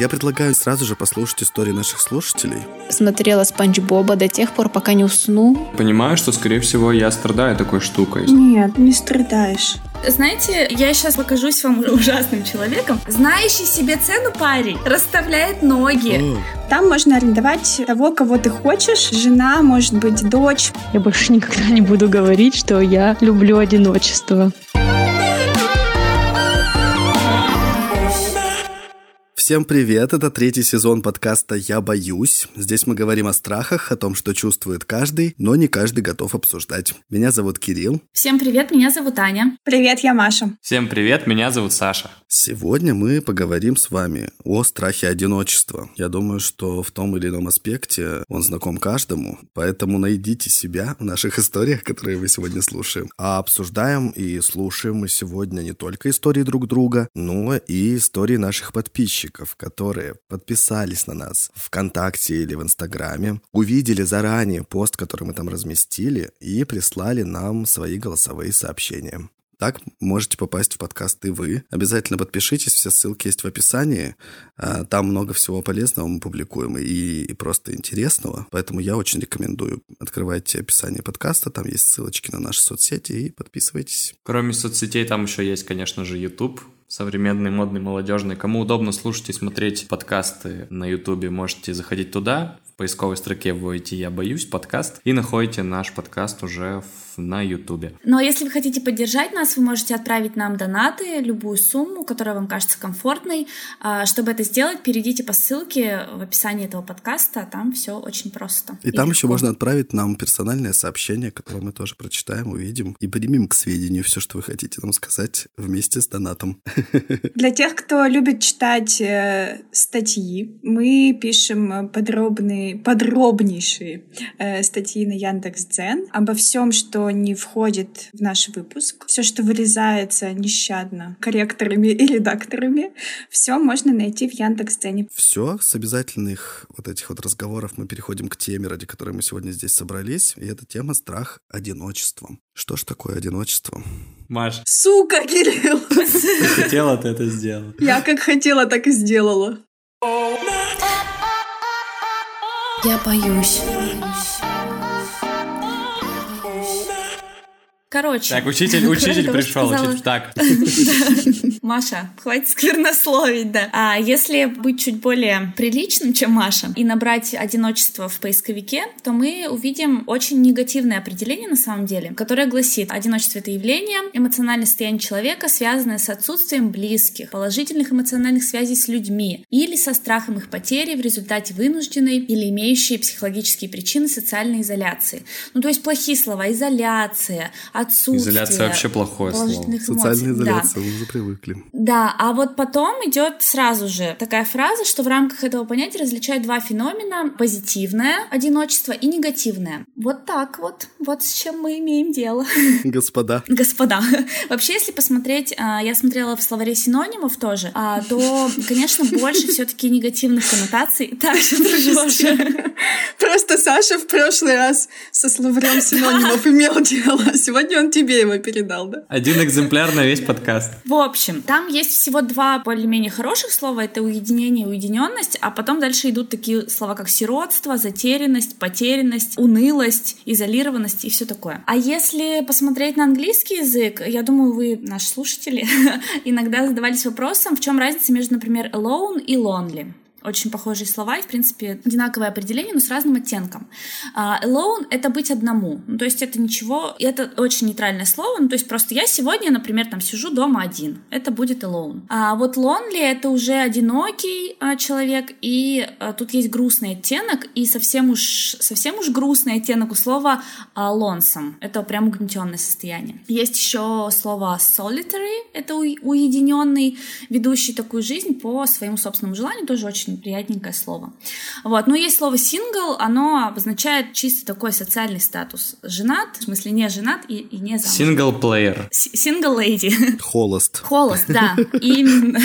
Я предлагаю сразу же послушать истории наших слушателей. Смотрела Спанч Боба до тех пор, пока не усну. Понимаю, что, скорее всего, я страдаю такой штукой. Нет, не страдаешь. Знаете, я сейчас покажусь вам ужасным человеком. Знающий себе цену парень расставляет ноги. Там можно арендовать того, кого ты хочешь. Жена, может быть, дочь. Я больше никогда не буду говорить, что я люблю одиночество. Всем привет! Это третий сезон подкаста «Я боюсь». Здесь мы говорим о страхах, о том, что чувствует каждый, но не каждый готов обсуждать. Меня зовут Кирилл. Всем привет, меня зовут Аня. Привет, я Маша. Всем привет, меня зовут Саша. Сегодня мы поговорим с вами о страхе одиночества. Я думаю, что в том или ином аспекте он знаком каждому, поэтому найдите себя в наших историях, которые вы сегодня слушаем. А обсуждаем и слушаем мы сегодня не только истории друг друга, но и истории наших подписчиков подписчиков, которые подписались на нас в ВКонтакте или в Инстаграме, увидели заранее пост, который мы там разместили, и прислали нам свои голосовые сообщения. Так можете попасть в подкаст и вы. Обязательно подпишитесь, все ссылки есть в описании. А, там много всего полезного мы публикуем и, и просто интересного. Поэтому я очень рекомендую. Открывайте описание подкаста, там есть ссылочки на наши соцсети и подписывайтесь. Кроме соцсетей, там еще есть, конечно же, YouTube современный, модный, молодежный. Кому удобно слушать и смотреть подкасты на Ютубе, можете заходить туда, в поисковой строке вводите «Я боюсь» подкаст и находите наш подкаст уже на Ютубе. Но если вы хотите поддержать нас, вы можете отправить нам донаты, любую сумму, которая вам кажется комфортной. А, чтобы это сделать, перейдите по ссылке в описании этого подкаста, там все очень просто. И, и там легко. еще можно отправить нам персональное сообщение, которое мы тоже прочитаем, увидим и примем к сведению все, что вы хотите нам сказать вместе с донатом. Для тех, кто любит читать э, статьи, мы пишем подробные, подробнейшие э, статьи на Яндекс.Дзен обо всем, что не входит в наш выпуск. Все, что вырезается нещадно корректорами и редакторами, все можно найти в Яндекс.Дзене. Все с обязательных вот этих вот разговоров мы переходим к теме, ради которой мы сегодня здесь собрались, и это тема страх одиночеством. Что ж такое одиночество? Маш. Сука, Кирилл! Ты хотела, ты это сделала. Я как хотела, так и сделала. Я боюсь. Короче. Так, учитель, учитель пришел. Учитель, так. Маша, хватит сквернословить, да. А если быть чуть более приличным, чем Маша, и набрать одиночество в поисковике, то мы увидим очень негативное определение на самом деле, которое гласит, одиночество — это явление, эмоциональное состояние человека, связанное с отсутствием близких, положительных эмоциональных связей с людьми или со страхом их потери в результате вынужденной или имеющей психологические причины социальной изоляции. Ну, то есть плохие слова, изоляция, отсутствие. Изоляция вообще плохое слово. Социальная изоляция, да. мы уже привыкли. Да, а вот потом идет сразу же такая фраза, что в рамках этого понятия различают два феномена: позитивное одиночество и негативное. Вот так вот, вот с чем мы имеем дело. Господа. Господа. Вообще, если посмотреть, а, я смотрела в словаре синонимов тоже, а, то, конечно, больше все-таки негативных коннотаций. Так, Просто Саша в прошлый раз со словарем синонимов имел дело, сегодня Сегодня он тебе его передал, да? Один экземпляр на весь подкаст. В общем, там есть всего два более-менее хороших слова. Это уединение и уединенность, а потом дальше идут такие слова, как сиротство, затерянность, потерянность, унылость, изолированность и все такое. А если посмотреть на английский язык, я думаю, вы, наши слушатели, иногда задавались вопросом, в чем разница между, например, alone и lonely. Очень похожие слова и, в принципе, одинаковое определение, но с разным оттенком. Uh, alone — это быть одному. Ну, то есть это ничего... Это очень нейтральное слово. Ну, то есть просто я сегодня, например, там сижу дома один. Это будет alone. А вот lonely — это уже одинокий uh, человек, и uh, тут есть грустный оттенок, и совсем уж, совсем уж грустный оттенок у слова uh, lonesome. Это прям угнетенное состояние. Есть еще слово solitary — это уединенный, ведущий такую жизнь по своему собственному желанию, тоже очень очень приятненькое слово. Вот. Ну, есть слово сингл, оно обозначает чисто такой социальный статус. Женат, в смысле не женат и, и не замуж. Сингл плеер. Сингл леди. Холост. Холост, да. Именно.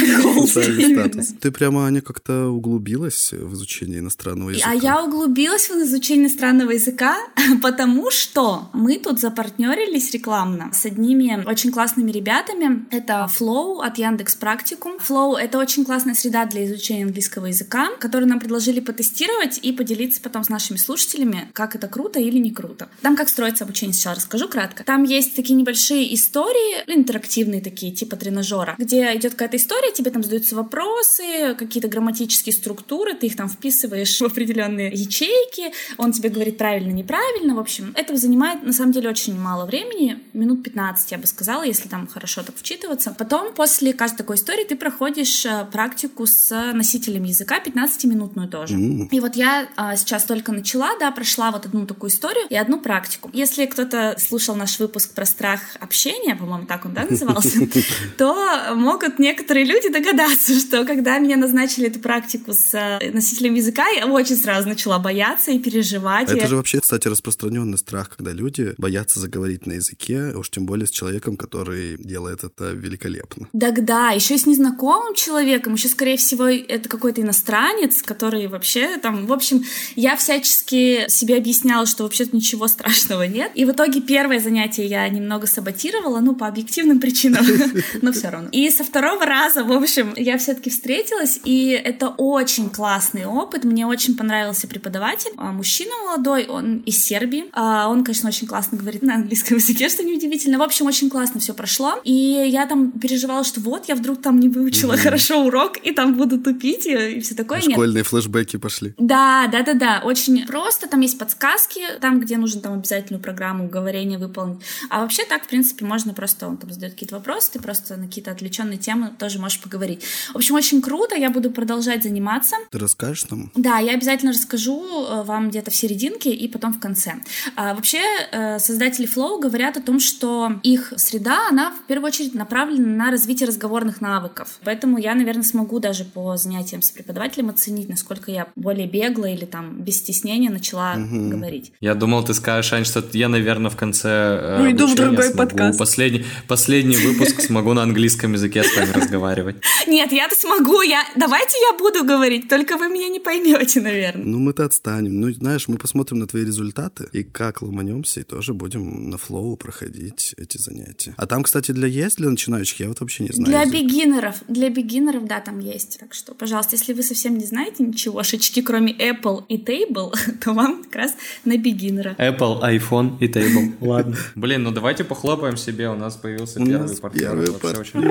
статус. Ты прямо, Аня, как-то углубилась в изучение иностранного языка? А я углубилась в изучение иностранного языка, потому что мы тут запартнерились рекламно с одними очень классными ребятами. Это Flow от Яндекс Практикум. Flow — это очень классная среда для изучения английского языка, которую нам предложили потестировать и поделиться потом с нашими слушателями, как это круто или не круто. Там как строится обучение, сейчас расскажу кратко. Там есть такие небольшие истории, интерактивные такие, типа тренажера, где идет какая-то история, тебе там задаются вопросы, какие-то грамматические структуры, ты их там вписываешь в определенные ячейки, он тебе говорит правильно, неправильно. В общем, этого занимает на самом деле очень мало времени, минут 15, я бы сказала, если там хорошо так вчитываться. Потом, после каждой такой истории, ты проходишь э, практику с носителем языка, 15-минутную тоже. Mm. И вот я а, сейчас только начала, да, прошла вот одну такую историю и одну практику. Если кто-то слушал наш выпуск про страх общения, по-моему, так он, да, назывался, то могут некоторые люди догадаться, что когда меня назначили эту практику с э, носителем языка, я очень сразу начала бояться и переживать. Это же вообще, кстати, распространенный страх, когда люди боятся заговорить на языке, уж тем более с человеком, который делает это великолепно. Да, да, еще с незнакомым человеком, еще, скорее всего, это какой-то иностранец, который вообще там, в общем, я всячески себе объясняла, что вообще-то ничего страшного нет. И в итоге первое занятие я немного саботировала, ну, по объективным причинам, но все равно. И со второго раза, в общем, я все-таки встретилась, и это очень классный опыт. Мне очень понравился преподаватель. А, мужчина молодой, он из Сербии. А, он, конечно, очень классно говорит на английском языке, что неудивительно. В общем, очень классно все прошло. И я там переживала, что вот, я вдруг там не выучила хорошо урок, и там буду тупить, и, все такое. Школьные флешбеки пошли. Да, да, да, да. Очень просто. Там есть подсказки, там, где нужно там обязательную программу говорения выполнить. А вообще так, в принципе, можно просто, он там задает какие-то вопросы, ты просто на какие-то отвлеченные темы тоже можешь поговорить. В общем, очень круто, я буду продолжать заниматься. Ты расскажешь нам? Да, я обязательно расскажу э, вам где-то в серединке и потом в конце. А, вообще, э, создатели Flow говорят о том, что их среда, она в первую очередь направлена на развитие разговорных навыков. Поэтому я, наверное, смогу даже по занятиям с преподавателем оценить, насколько я более бегло или там без стеснения начала угу. говорить. Я думал, ты скажешь, Ань, что я, наверное, в конце э, Уйду в другой смогу, подкаст. Последний, последний выпуск смогу на английском языке с вами разговаривать. Нет, я-то смогу. Я... Давайте я буду говорить, только вы меня не поймете, наверное. Ну, мы-то отстанем. Ну, знаешь, мы посмотрим на твои результаты и как ломанемся, и тоже будем на флоу проходить эти занятия. А там, кстати, для есть для начинающих? Я вот вообще не знаю. Для язык. бигинеров. Для бигинеров, да, там есть. Так что, пожалуйста, если вы совсем не знаете ничегошечки, кроме Apple и Table, то вам как раз на бигинера. Apple, iPhone и Table. Ладно. Блин, ну давайте похлопаем себе, у нас появился первый партнер. Первый партнер.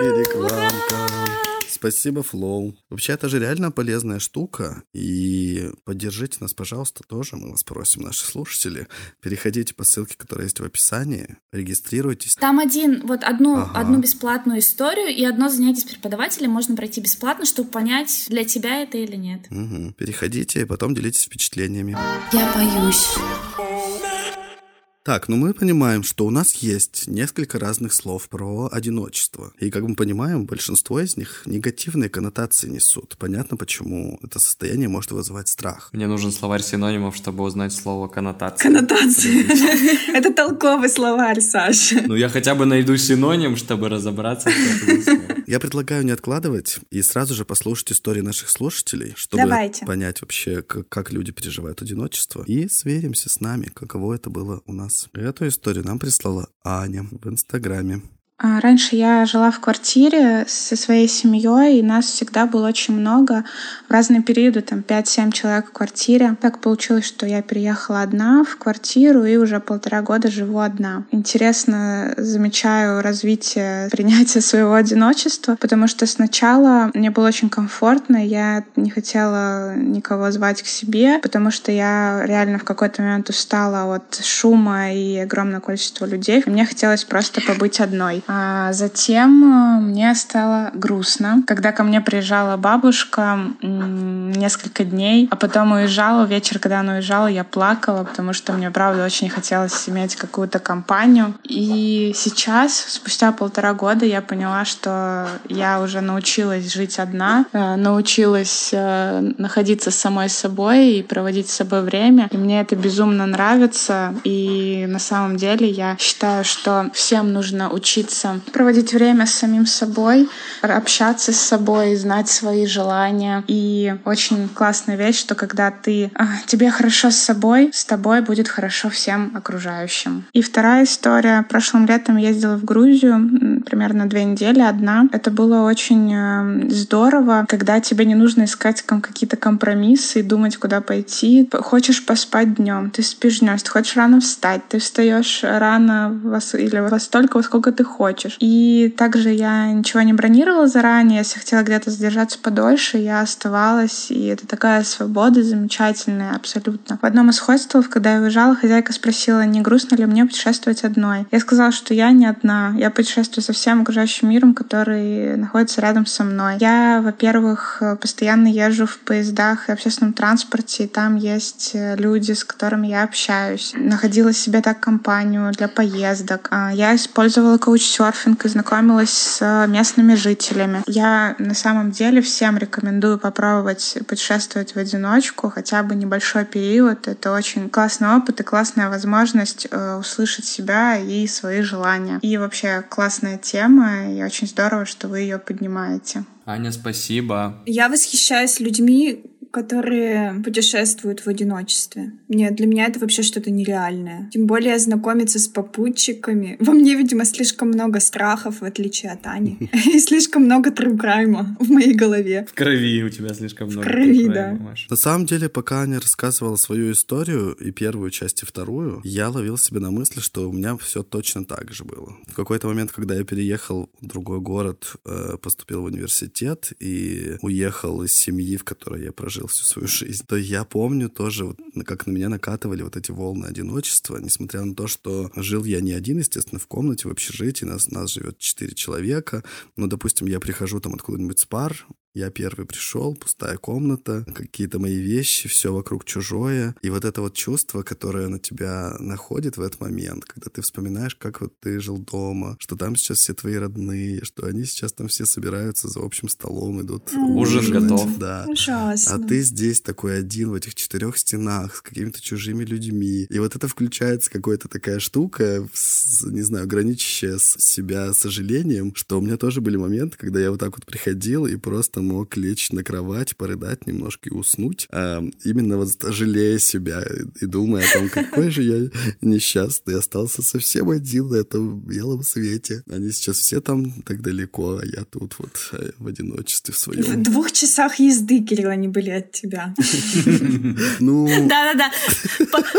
Рекламка. Спасибо, Флоу. Вообще, это же реально полезная штука. И поддержите нас, пожалуйста, тоже. Мы вас просим, наши слушатели. Переходите по ссылке, которая есть в описании. Регистрируйтесь. Там один, вот одну, ага. одну бесплатную историю и одно занятие с преподавателем можно пройти бесплатно, чтобы понять, для тебя это или нет. Угу. Переходите, и потом делитесь впечатлениями. Я боюсь. Так, ну мы понимаем, что у нас есть несколько разных слов про одиночество. И, как мы понимаем, большинство из них негативные коннотации несут. Понятно, почему это состояние может вызывать страх. Мне нужен словарь синонимов, чтобы узнать слово коннотация. Коннотация. Это толковый словарь, Саша. Ну, я хотя бы найду синоним, чтобы разобраться, что это Я предлагаю не откладывать и сразу же послушать истории наших слушателей, чтобы Давайте. понять вообще, как, как люди переживают одиночество. И сверимся с нами, каково это было у нас нас. Эту историю нам прислала Аня в Инстаграме. А, раньше я жила в квартире со своей семьей, и нас всегда было очень много. В разные периоды, там 5-7 человек в квартире. Так получилось, что я переехала одна в квартиру и уже полтора года живу одна. Интересно замечаю развитие принятия своего одиночества, потому что сначала мне было очень комфортно, я не хотела никого звать к себе, потому что я реально в какой-то момент устала от шума и огромного количества людей. Мне хотелось просто побыть одной. А затем э, мне стало грустно, когда ко мне приезжала бабушка несколько дней, а потом уезжала. Вечер, когда она уезжала, я плакала, потому что мне, правда, очень хотелось иметь какую-то компанию. И сейчас, спустя полтора года, я поняла, что я уже научилась жить одна, э, научилась э, находиться самой собой и проводить с собой время. И мне это безумно нравится. И на самом деле я считаю, что всем нужно учиться проводить время с самим собой, общаться с собой, знать свои желания. И очень классная вещь, что когда ты а, тебе хорошо с собой, с тобой будет хорошо всем окружающим. И вторая история. Прошлым летом ездила в Грузию примерно две недели одна. Это было очень э, здорово, когда тебе не нужно искать какие-то компромиссы и думать, куда пойти. Хочешь поспать днем, ты спишь днем. Ты хочешь рано встать, ты встаешь рано или во столько, во сколько ты хочешь. И также я ничего не бронировала заранее. Если хотела где-то задержаться подольше, я оставалась. И это такая свобода замечательная абсолютно. В одном из хостелов, когда я уезжала, хозяйка спросила, не грустно ли мне путешествовать одной. Я сказала, что я не одна. Я путешествую со всем окружающим миром, который находится рядом со мной. Я, во-первых, постоянно езжу в поездах и общественном транспорте, и там есть люди, с которыми я общаюсь. Находила себе так компанию для поездок. А, я использовала каучсерфинг и знакомилась с местными жителями. Я на самом деле всем рекомендую попробовать путешествовать в одиночку, хотя бы небольшой период. Это очень классный опыт и классная возможность э, услышать себя и свои желания. И вообще классная тема, и очень здорово, что вы ее поднимаете. Аня, спасибо. Я восхищаюсь людьми, которые путешествуют в одиночестве. Нет, для меня это вообще что-то нереальное. Тем более знакомиться с попутчиками. Во мне, видимо, слишком много страхов, в отличие от Ани. И слишком много трюкрайма в моей голове. В крови у тебя слишком много. В крови, да. На самом деле, пока Аня рассказывала свою историю, и первую часть, и вторую, я ловил себя на мысли, что у меня все точно так же было. В какой-то момент, когда я переехал в другой город, э, поступил в университет и уехал из семьи, в которой я прожил жил всю свою жизнь, то я помню тоже, вот, как на меня накатывали вот эти волны одиночества, несмотря на то, что жил я не один, естественно, в комнате, в общежитии, нас, нас живет четыре человека, но, допустим, я прихожу там откуда-нибудь с пар, я первый пришел, пустая комната, какие-то мои вещи, все вокруг чужое. И вот это вот чувство, которое на тебя находит в этот момент, когда ты вспоминаешь, как вот ты жил дома, что там сейчас все твои родные, что они сейчас там все собираются за общим столом, идут Ужин ужинать. готов. Да. Ужасно. А ты здесь такой один в этих четырех стенах с какими-то чужими людьми. И вот это включается какая-то такая штука, не знаю, граничащая с себя сожалением, что у меня тоже были моменты, когда я вот так вот приходил и просто просто мог лечь на кровать, порыдать немножко и уснуть, а, именно вот жалея себя и думая о том, какой же я несчастный, остался совсем один на этом белом свете. Они сейчас все там так далеко, а я тут вот э, в одиночестве в своем. В двух часах езды, Кирилл, они были от тебя. Ну... Да-да-да,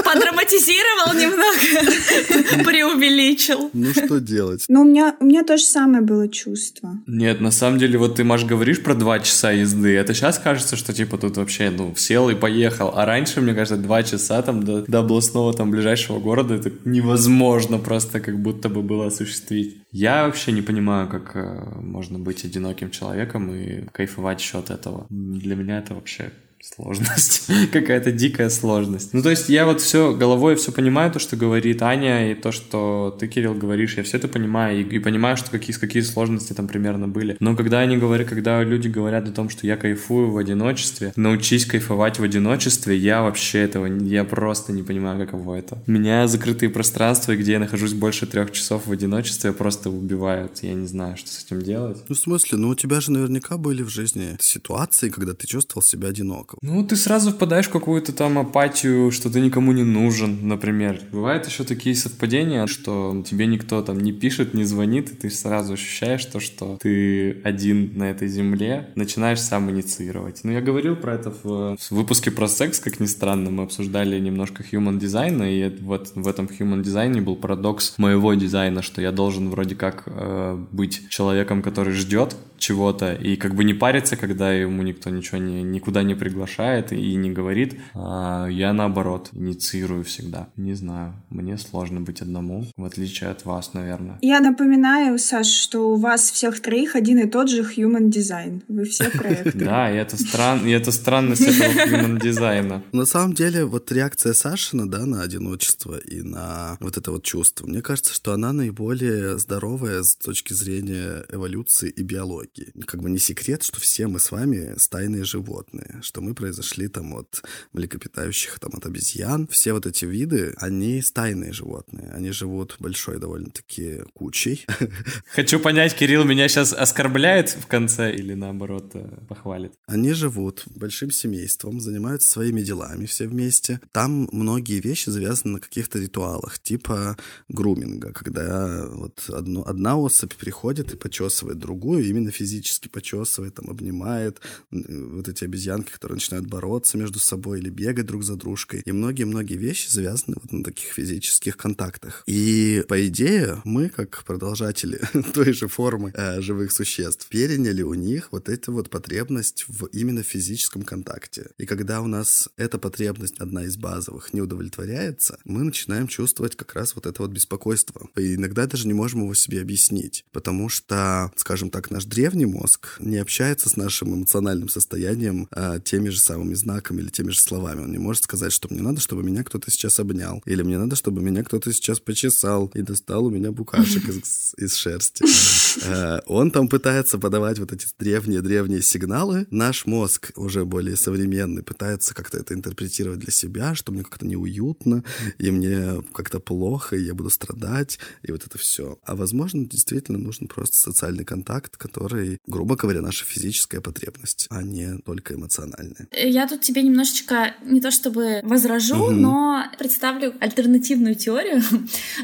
подраматизировал немного, преувеличил. Ну что делать? Ну у меня, у меня то же самое было чувство. Нет, на самом деле, вот ты, Маш, говоришь про два два часа езды. Это сейчас кажется, что типа тут вообще, ну, сел и поехал. А раньше, мне кажется, два часа там до, до областного там ближайшего города это невозможно просто как будто бы было осуществить. Я вообще не понимаю, как э, можно быть одиноким человеком и кайфовать от этого. Для меня это вообще сложность, какая-то дикая сложность. Ну, то есть я вот все головой все понимаю, то, что говорит Аня, и то, что ты, Кирилл, говоришь, я все это понимаю, и, и понимаю, что какие, какие сложности там примерно были. Но когда они говорят, когда люди говорят о том, что я кайфую в одиночестве, научись кайфовать в одиночестве, я вообще этого, я просто не понимаю, каково это. Меня закрытые пространства, где я нахожусь больше трех часов в одиночестве, просто убивают. Я не знаю, что с этим делать. Ну, в смысле, ну у тебя же наверняка были в жизни ситуации, когда ты чувствовал себя одиноко. Ну, ты сразу впадаешь в какую-то там апатию, что ты никому не нужен, например. Бывают еще такие совпадения, что тебе никто там не пишет, не звонит, и ты сразу ощущаешь то, что ты один на этой земле, начинаешь сам инициировать. Ну, я говорил про это в, в выпуске про секс, как ни странно, мы обсуждали немножко human дизайна, и вот в этом human дизайне был парадокс моего дизайна, что я должен вроде как э, быть человеком, который ждет чего-то, и как бы не париться, когда ему никто ничего не, никуда не приглашает приглашает и не говорит. А я наоборот инициирую всегда. Не знаю, мне сложно быть одному, в отличие от вас, наверное. Я напоминаю, Саш, что у вас всех троих один и тот же human design. Вы все проекты. Да, и это, стран... и это странность этого human дизайна. На самом деле, вот реакция Сашина, да, на одиночество и на вот это вот чувство, мне кажется, что она наиболее здоровая с точки зрения эволюции и биологии. Как бы не секрет, что все мы с вами стайные животные, что мы произошли там от млекопитающих, там от обезьян. Все вот эти виды, они стайные животные. Они живут большой довольно-таки кучей. Хочу понять, Кирилл меня сейчас оскорбляет в конце или наоборот э, похвалит? Они живут большим семейством, занимаются своими делами все вместе. Там многие вещи завязаны на каких-то ритуалах, типа груминга, когда вот одно, одна особь приходит и почесывает другую, именно физически почесывает, там, обнимает. Вот эти обезьянки, которые начинают бороться между собой или бегать друг за дружкой. И многие-многие вещи завязаны вот на таких физических контактах. И, по идее, мы, как продолжатели той же формы э, живых существ, переняли у них вот эту вот потребность в именно физическом контакте. И когда у нас эта потребность, одна из базовых, не удовлетворяется, мы начинаем чувствовать как раз вот это вот беспокойство. И иногда даже не можем его себе объяснить, потому что, скажем так, наш древний мозг не общается с нашим эмоциональным состоянием а, теми же самыми знаками или теми же словами. Он не может сказать, что мне надо, чтобы меня кто-то сейчас обнял, или мне надо, чтобы меня кто-то сейчас почесал и достал у меня букашек из, из шерсти. А, он там пытается подавать вот эти древние-древние сигналы. Наш мозг, уже более современный, пытается как-то это интерпретировать для себя, что мне как-то неуютно, и мне как-то плохо, и я буду страдать, и вот это все. А возможно, действительно нужен просто социальный контакт, который, грубо говоря, наша физическая потребность, а не только эмоциональная. Я тут тебе немножечко не то чтобы возражу, угу. но представлю альтернативную теорию.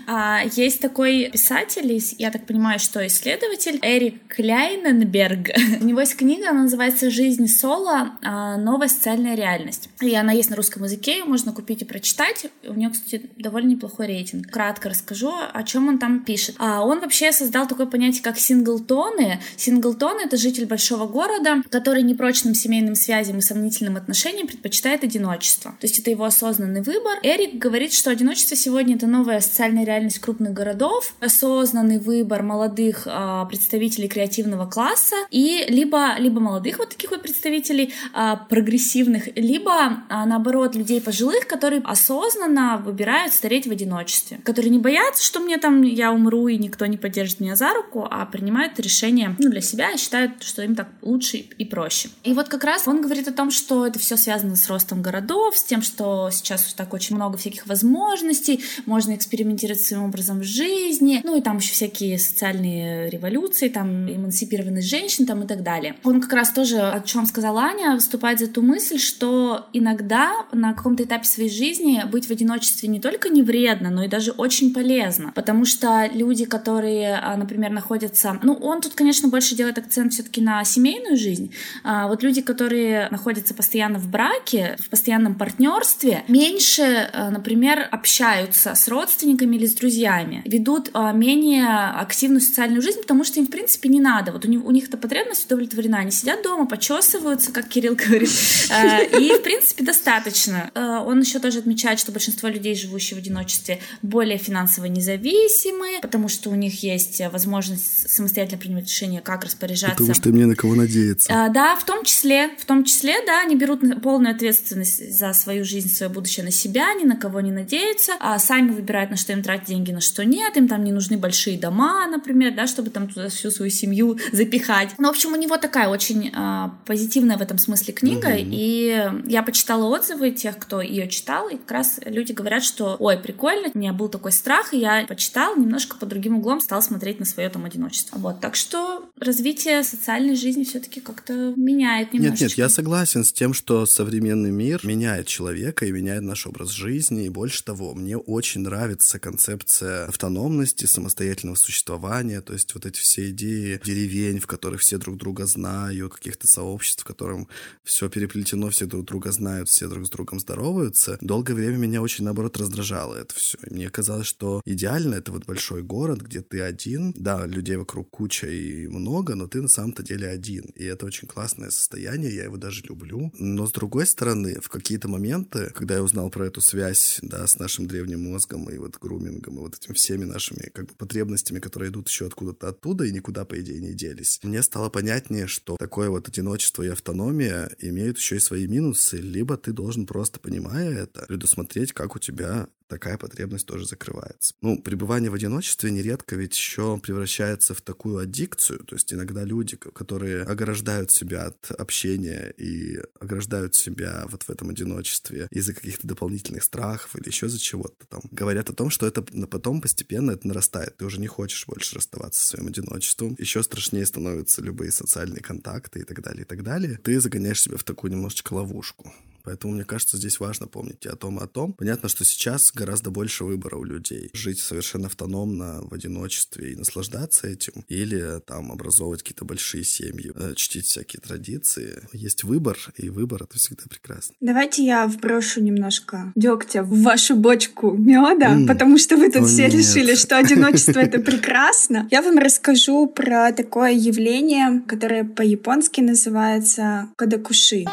А, есть такой писатель, я так понимаю, что исследователь, Эрик Кляйненберг. У него есть книга, она называется «Жизнь соло. А, новая социальная реальность». И она есть на русском языке, ее можно купить и прочитать. У нее, кстати, довольно неплохой рейтинг. Кратко расскажу, о чем он там пишет. А он вообще создал такое понятие, как синглтоны. Синглтоны — это житель большого города, который непрочным семейным связям и сомнительным отношениям предпочитает одиночество. То есть это его осознанный выбор. Эрик говорит, что одиночество сегодня — это новая социальная реальность крупных городов, осознанный выбор молодых а, представителей креативного класса и либо, либо молодых вот таких вот представителей а, прогрессивных, либо а, наоборот людей пожилых, которые осознанно выбирают стареть в одиночестве, которые не боятся, что мне там я умру и никто не поддержит меня за руку, а принимают решение ну, для себя и считают, что им так лучше и проще. И вот как раз он говорит о том, что это все связано с ростом городов, с тем, что сейчас так очень много всяких возможностей, можно экспериментировать своим образом жизни, ну и там еще всякие социальные революции, там эмансипированность женщин там и так далее. Он как раз тоже, о чем сказала Аня, выступает за ту мысль, что иногда на каком-то этапе своей жизни быть в одиночестве не только не вредно, но и даже очень полезно, потому что люди, которые, а, например, находятся, ну он тут, конечно, больше делает акцент все-таки на семейную жизнь, а вот люди, которые находятся постоянно в браке, в постоянном партнерстве, меньше, а, например, общаются с родственниками или с друзьями, ведут менее активную социальную жизнь, потому что им, в принципе, не надо. Вот у них, у них эта потребность удовлетворена. Они сидят дома, почесываются, как Кирилл говорит, э, и, в принципе, достаточно. Э, он еще тоже отмечает, что большинство людей, живущих в одиночестве, более финансово независимы, потому что у них есть возможность самостоятельно принимать решения, как распоряжаться. Потому что им не на кого надеяться. Э, да, в том числе, в том числе, да, они берут полную ответственность за свою жизнь, свое будущее на себя, ни на кого не надеются, а сами выбирают, на что им тратить деньги, на что нет, им там не нужны большие дома, например, да, чтобы там туда всю свою семью запихать. Ну, в общем, у него такая очень э, позитивная в этом смысле книга, mm-hmm. и я почитала отзывы тех, кто ее читал, и как раз люди говорят, что, ой, прикольно, у меня был такой страх, и я почитал, немножко под другим углом стал смотреть на свое там одиночество. Вот, так что развитие социальной жизни все-таки как-то меняет немножечко. Нет, нет, я согласен с тем, что современный мир меняет человека и меняет наш образ жизни, и больше того, мне очень нравится концепция автономности, самостоятельного существования, то есть вот эти все идеи деревень, в которых все друг друга знают, каких-то сообществ, в котором все переплетено, все друг друга знают, все друг с другом здороваются. Долгое время меня очень, наоборот, раздражало это все. И мне казалось, что идеально это вот большой город, где ты один, да, людей вокруг куча и много, но ты на самом-то деле один. И это очень классное состояние, я его даже люблю. Люблю. Но с другой стороны, в какие-то моменты, когда я узнал про эту связь, да, с нашим древним мозгом и вот грумингом, и вот этими всеми нашими как бы потребностями, которые идут еще откуда-то оттуда и никуда, по идее, не делись, мне стало понятнее, что такое вот одиночество и автономия имеют еще и свои минусы. Либо ты должен просто, понимая это, предусмотреть, как у тебя такая потребность тоже закрывается. Ну, пребывание в одиночестве нередко ведь еще превращается в такую аддикцию, то есть иногда люди, которые ограждают себя от общения и ограждают себя вот в этом одиночестве из-за каких-то дополнительных страхов или еще за чего-то там, говорят о том, что это потом постепенно это нарастает, ты уже не хочешь больше расставаться со своим одиночеством, еще страшнее становятся любые социальные контакты и так далее, и так далее. Ты загоняешь себя в такую немножечко ловушку. Поэтому, мне кажется, здесь важно помнить и о том, и о том. Понятно, что сейчас гораздо больше выбора у людей. Жить совершенно автономно, в одиночестве и наслаждаться этим. Или там образовывать какие-то большие семьи, э, чтить всякие традиции. Есть выбор, и выбор — это всегда прекрасно. Давайте я вброшу немножко дегтя в вашу бочку меда, mm. потому что вы тут О, все нет. решили, что одиночество — это прекрасно. Я вам расскажу про такое явление, которое по-японски называется кадакуши.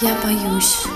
Я боюсь.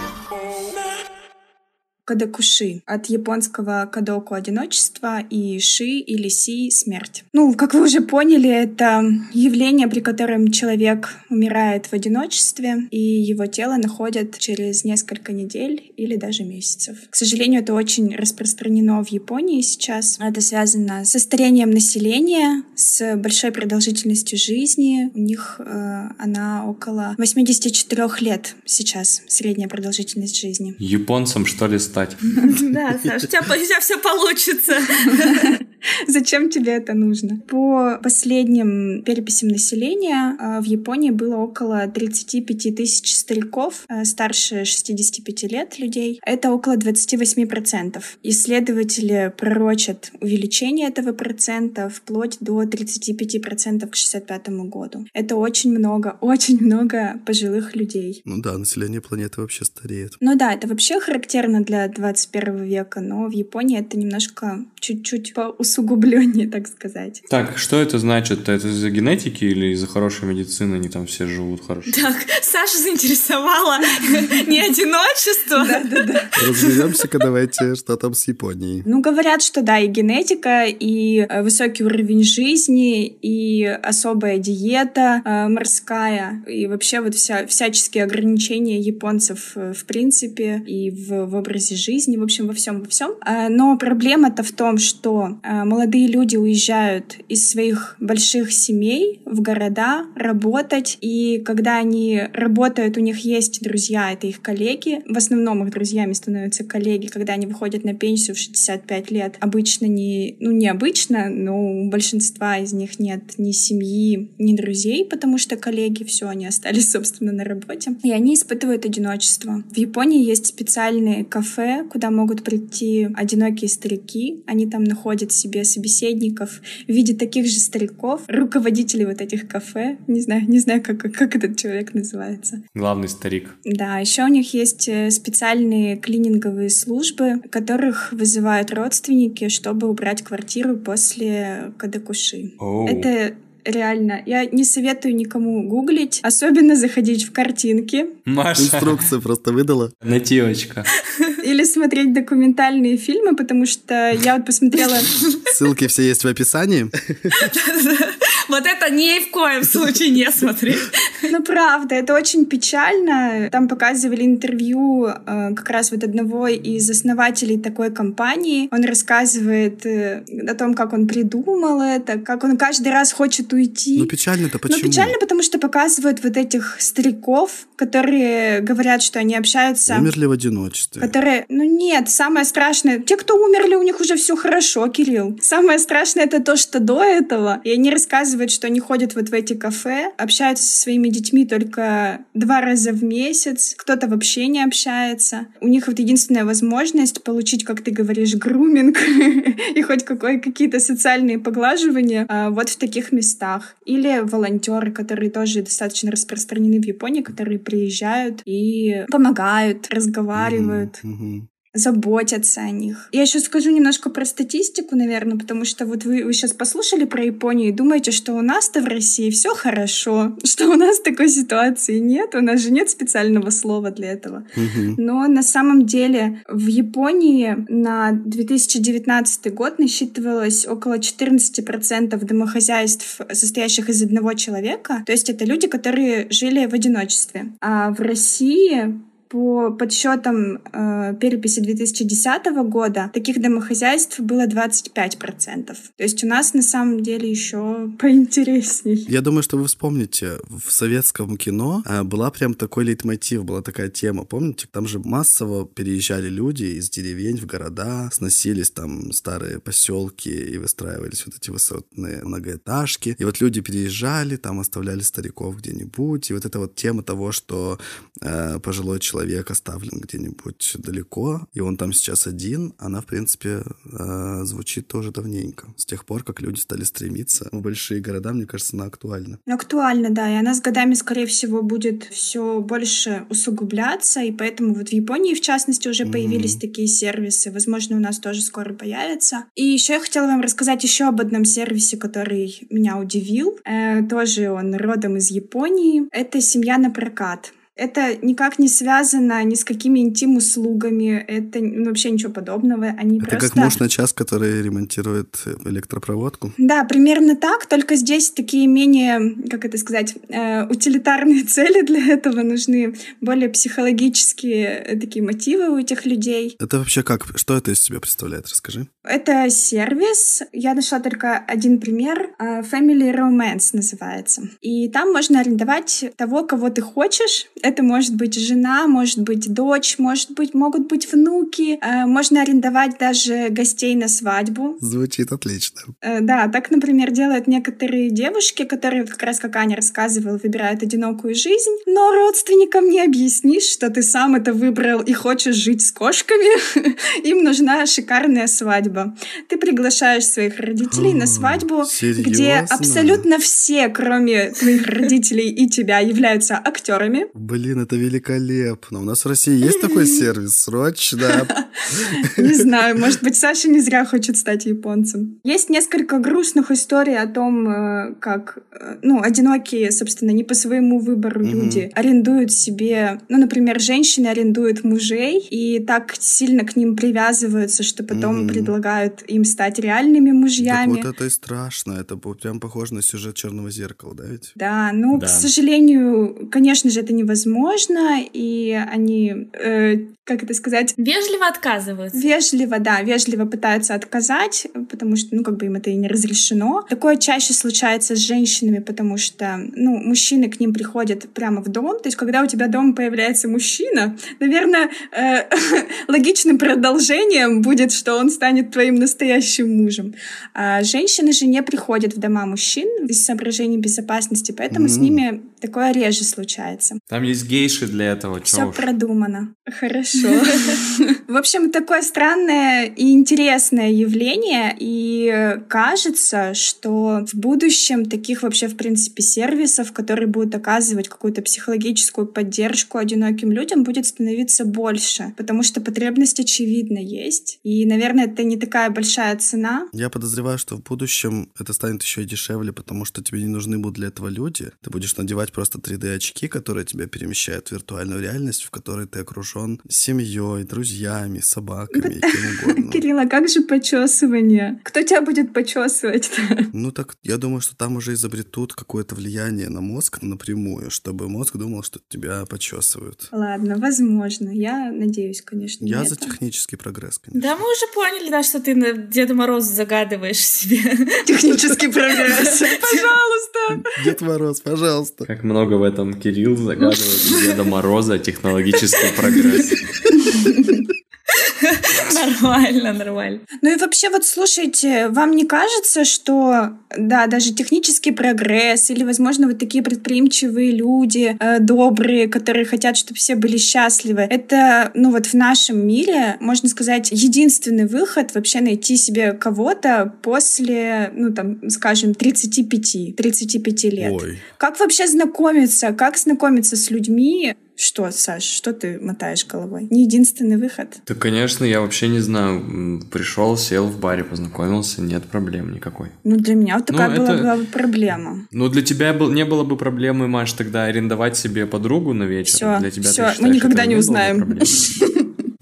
Кадакуши от японского кадоку одиночество и ши или си смерть. Ну, как вы уже поняли, это явление, при котором человек умирает в одиночестве, и его тело находят через несколько недель или даже месяцев. К сожалению, это очень распространено в Японии сейчас. Это связано со старением населения, с большой продолжительностью жизни. У них э, она около 84 лет сейчас, средняя продолжительность жизни. Японцам, что ли, стать. Да, Саш, у тебя, у тебя все получится. Зачем тебе это нужно? По последним переписям населения а, в Японии было около 35 тысяч стариков а, старше 65 лет людей. Это около 28%. Исследователи пророчат увеличение этого процента вплоть до 35% к 65 году. Это очень много, очень много пожилых людей. Ну да, население планеты вообще стареет. Ну да, это вообще характерно для 21 века, но в Японии это немножко чуть-чуть поусугубленнее, так сказать. Так, что это значит? Это из-за генетики или из-за хорошей медицины они там все живут хорошо? Так, Саша заинтересовала не одиночество. Разберемся-ка давайте, что там с Японией. Ну, говорят, что да, и генетика, и э, высокий уровень жизни, и особая диета э, морская, и вообще вот вся, всяческие ограничения японцев э, в принципе, и в, в образе жизни, в общем, во всем, во всем. Но проблема-то в том, что э, молодые люди уезжают из своих больших семей в города работать, и когда они работают, у них есть друзья, это их коллеги. В основном их друзьями становятся коллеги, когда они выходят на пенсию в 65 лет. Обычно не, ну не обычно, но у большинства из них нет ни семьи, ни друзей, потому что коллеги, все, они остались, собственно, на работе. И они испытывают одиночество. В Японии есть специальные кафе, куда могут прийти одинокие старики. Они они там находят себе собеседников в виде таких же стариков, руководителей вот этих кафе. Не знаю, не знаю, как, как этот человек называется. Главный старик. Да, еще у них есть э, специальные клининговые службы, которых вызывают родственники, чтобы убрать квартиру после кадакуши. Oh. Это реально. Я не советую никому гуглить, особенно заходить в картинки. Маша. Инструкцию просто выдала. Нативочка. Или смотреть документальные фильмы, потому что я вот посмотрела... Ссылки все есть в описании. Вот это ни в коем случае не смотри. Ну, правда, это очень печально. Там показывали интервью э, как раз вот одного из основателей такой компании. Он рассказывает э, о том, как он придумал это, как он каждый раз хочет уйти. Ну, печально-то почему? Ну, печально, потому что показывают вот этих стариков, которые говорят, что они общаются... Умерли в одиночестве. Которые... Ну, нет, самое страшное... Те, кто умерли, у них уже все хорошо, Кирилл. Самое страшное — это то, что до этого. И они рассказывают, что они ходят вот в эти кафе, общаются со своими детьми только два раза в месяц, кто-то вообще не общается. У них вот единственная возможность получить, как ты говоришь, груминг и хоть какой, какие-то социальные поглаживания а, вот в таких местах. Или волонтеры, которые тоже достаточно распространены в Японии, которые приезжают и помогают, разговаривают. Mm-hmm. Заботятся о них. Я еще скажу немножко про статистику, наверное, потому что вот вы, вы сейчас послушали про Японию и думаете, что у нас-то в России все хорошо, что у нас такой ситуации нет, у нас же нет специального слова для этого. Но на самом деле в Японии на 2019 год насчитывалось около 14% домохозяйств, состоящих из одного человека. То есть это люди, которые жили в одиночестве. А в России по подсчетам э, переписи 2010 года таких домохозяйств было 25%. То есть у нас на самом деле еще поинтересней. Я думаю, что вы вспомните, в советском кино э, была прям такой лейтмотив, была такая тема, помните? Там же массово переезжали люди из деревень в города, сносились там старые поселки и выстраивались вот эти высотные многоэтажки. И вот люди переезжали, там оставляли стариков где-нибудь. И вот эта вот тема того, что э, пожилой человек человек оставлен где-нибудь далеко, и он там сейчас один, она, в принципе, э, звучит тоже давненько. С тех пор, как люди стали стремиться в большие города, мне кажется, она актуальна. Актуальна, да, и она с годами, скорее всего, будет все больше усугубляться, и поэтому вот в Японии, в частности, уже появились mm-hmm. такие сервисы. Возможно, у нас тоже скоро появятся. И еще я хотела вам рассказать еще об одном сервисе, который меня удивил. Э, тоже он родом из Японии. Это семья на прокат. Это никак не связано ни с какими интим-услугами, это вообще ничего подобного. Они это просто... как муж на час, который ремонтирует электропроводку? Да, примерно так, только здесь такие менее, как это сказать, э, утилитарные цели для этого нужны, более психологические э, такие мотивы у этих людей. Это вообще как? Что это из себя представляет? Расскажи. Это сервис, я нашла только один пример, э, Family Romance называется. И там можно арендовать того, кого ты хочешь, это может быть жена, может быть дочь, может быть, могут быть внуки. Э, можно арендовать даже гостей на свадьбу. Звучит отлично. Э, да, так, например, делают некоторые девушки, которые, как раз как Аня рассказывала, выбирают одинокую жизнь, но родственникам не объяснишь, что ты сам это выбрал и хочешь жить с кошками. Им нужна шикарная свадьба. Ты приглашаешь своих родителей на свадьбу, где абсолютно все, кроме твоих родителей и тебя, являются актерами. Блин, это великолепно. У нас в России есть такой сервис? Срочно. Не знаю, может быть, Саша не зря хочет стать японцем. Есть несколько грустных историй о том, э, как, э, ну, одинокие, собственно, не по своему выбору люди арендуют себе, ну, например, женщины арендуют мужей и так сильно к ним привязываются, что потом предлагают им стать реальными мужьями. Вот это и страшно. Это прям похоже на сюжет «Черного зеркала», да ведь? Да, ну, к сожалению, конечно же, это невозможно, и они э, как это сказать? Вежливо отказываются. Вежливо, да, вежливо пытаются отказать, потому что, ну, как бы им это и не разрешено. Такое чаще случается с женщинами, потому что, ну, мужчины к ним приходят прямо в дом. То есть, когда у тебя дома появляется мужчина, наверное, э, логичным продолжением будет, что он станет твоим настоящим мужем. А женщины же не приходят в дома мужчин из соображений безопасности, поэтому mm-hmm. с ними такое реже случается. Там есть гейши для этого. Все продумано. Хорошо. В общем, такое странное и интересное явление, и кажется, что в будущем таких вообще, в принципе, сервисов, которые будут оказывать какую-то психологическую поддержку одиноким людям, будет становиться больше, потому что потребность очевидно есть, и, наверное, это не такая большая цена. Я подозреваю, что в будущем это станет еще и дешевле, потому что тебе не нужны будут для этого люди. Ты будешь надевать просто 3D-очки, которые тебя перемещают в виртуальную реальность, в которой ты окружен семьей, друзьями, собаками, кем угодно. Кирилл, а как же почесывание? Кто тебя будет почесывать? Ну так, я думаю, что там уже изобретут какое-то влияние на мозг напрямую, чтобы мозг думал, что тебя почесывают. Ладно, возможно. Я надеюсь, конечно. Я за технический прогресс, конечно. Да, мы уже поняли, да, что ты на Деда Мороза загадываешь себе. Технический прогресс. Пожалуйста. Дед Мороз, пожалуйста. Как много в этом Кирилл загадывает Деда Мороза технологический прогресс. Нормально, нормально. Ну и вообще вот слушайте, вам не кажется, что, да, даже технический прогресс или, возможно, вот такие предприимчивые люди, э, добрые, которые хотят, чтобы все были счастливы, это, ну вот в нашем мире, можно сказать, единственный выход вообще найти себе кого-то после, ну там, скажем, 35, 35 лет. Ой. Как вообще знакомиться, как знакомиться с людьми, Что, Саш, что ты мотаешь головой? Не единственный выход? Да, конечно, я вообще не знаю. Пришел, сел в баре, познакомился, нет проблем никакой. Ну, для меня вот такая Ну, была, это- была бы проблема. Ну, для тебя был, не было бы проблемы, Маш, тогда арендовать себе подругу на вечер. Всё, для тебя, всё, мы никогда не бы узнаем.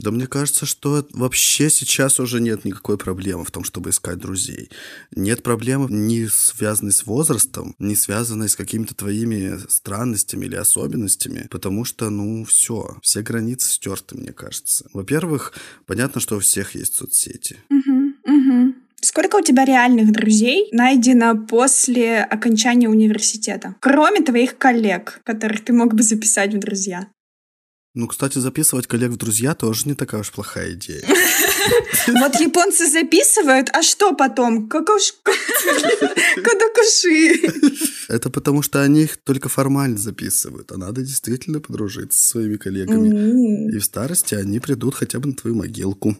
Да мне кажется, что вообще сейчас уже нет никакой проблемы в том, чтобы искать друзей. Нет проблемы не связанной с возрастом, не связанной с какими-то твоими странностями или особенностями, потому что, ну, все, все границы стерты, мне кажется. Во-первых, понятно, что у всех есть соцсети. Сколько у тебя реальных друзей найдено после окончания университета? Кроме твоих коллег, которых ты мог бы записать в друзья. Ну, кстати, записывать коллег в друзья тоже не такая уж плохая идея. Вот японцы записывают, а что потом? Кадакуши. Это потому, что они их только формально записывают, а надо действительно подружиться со своими коллегами. И в старости они придут хотя бы на твою могилку.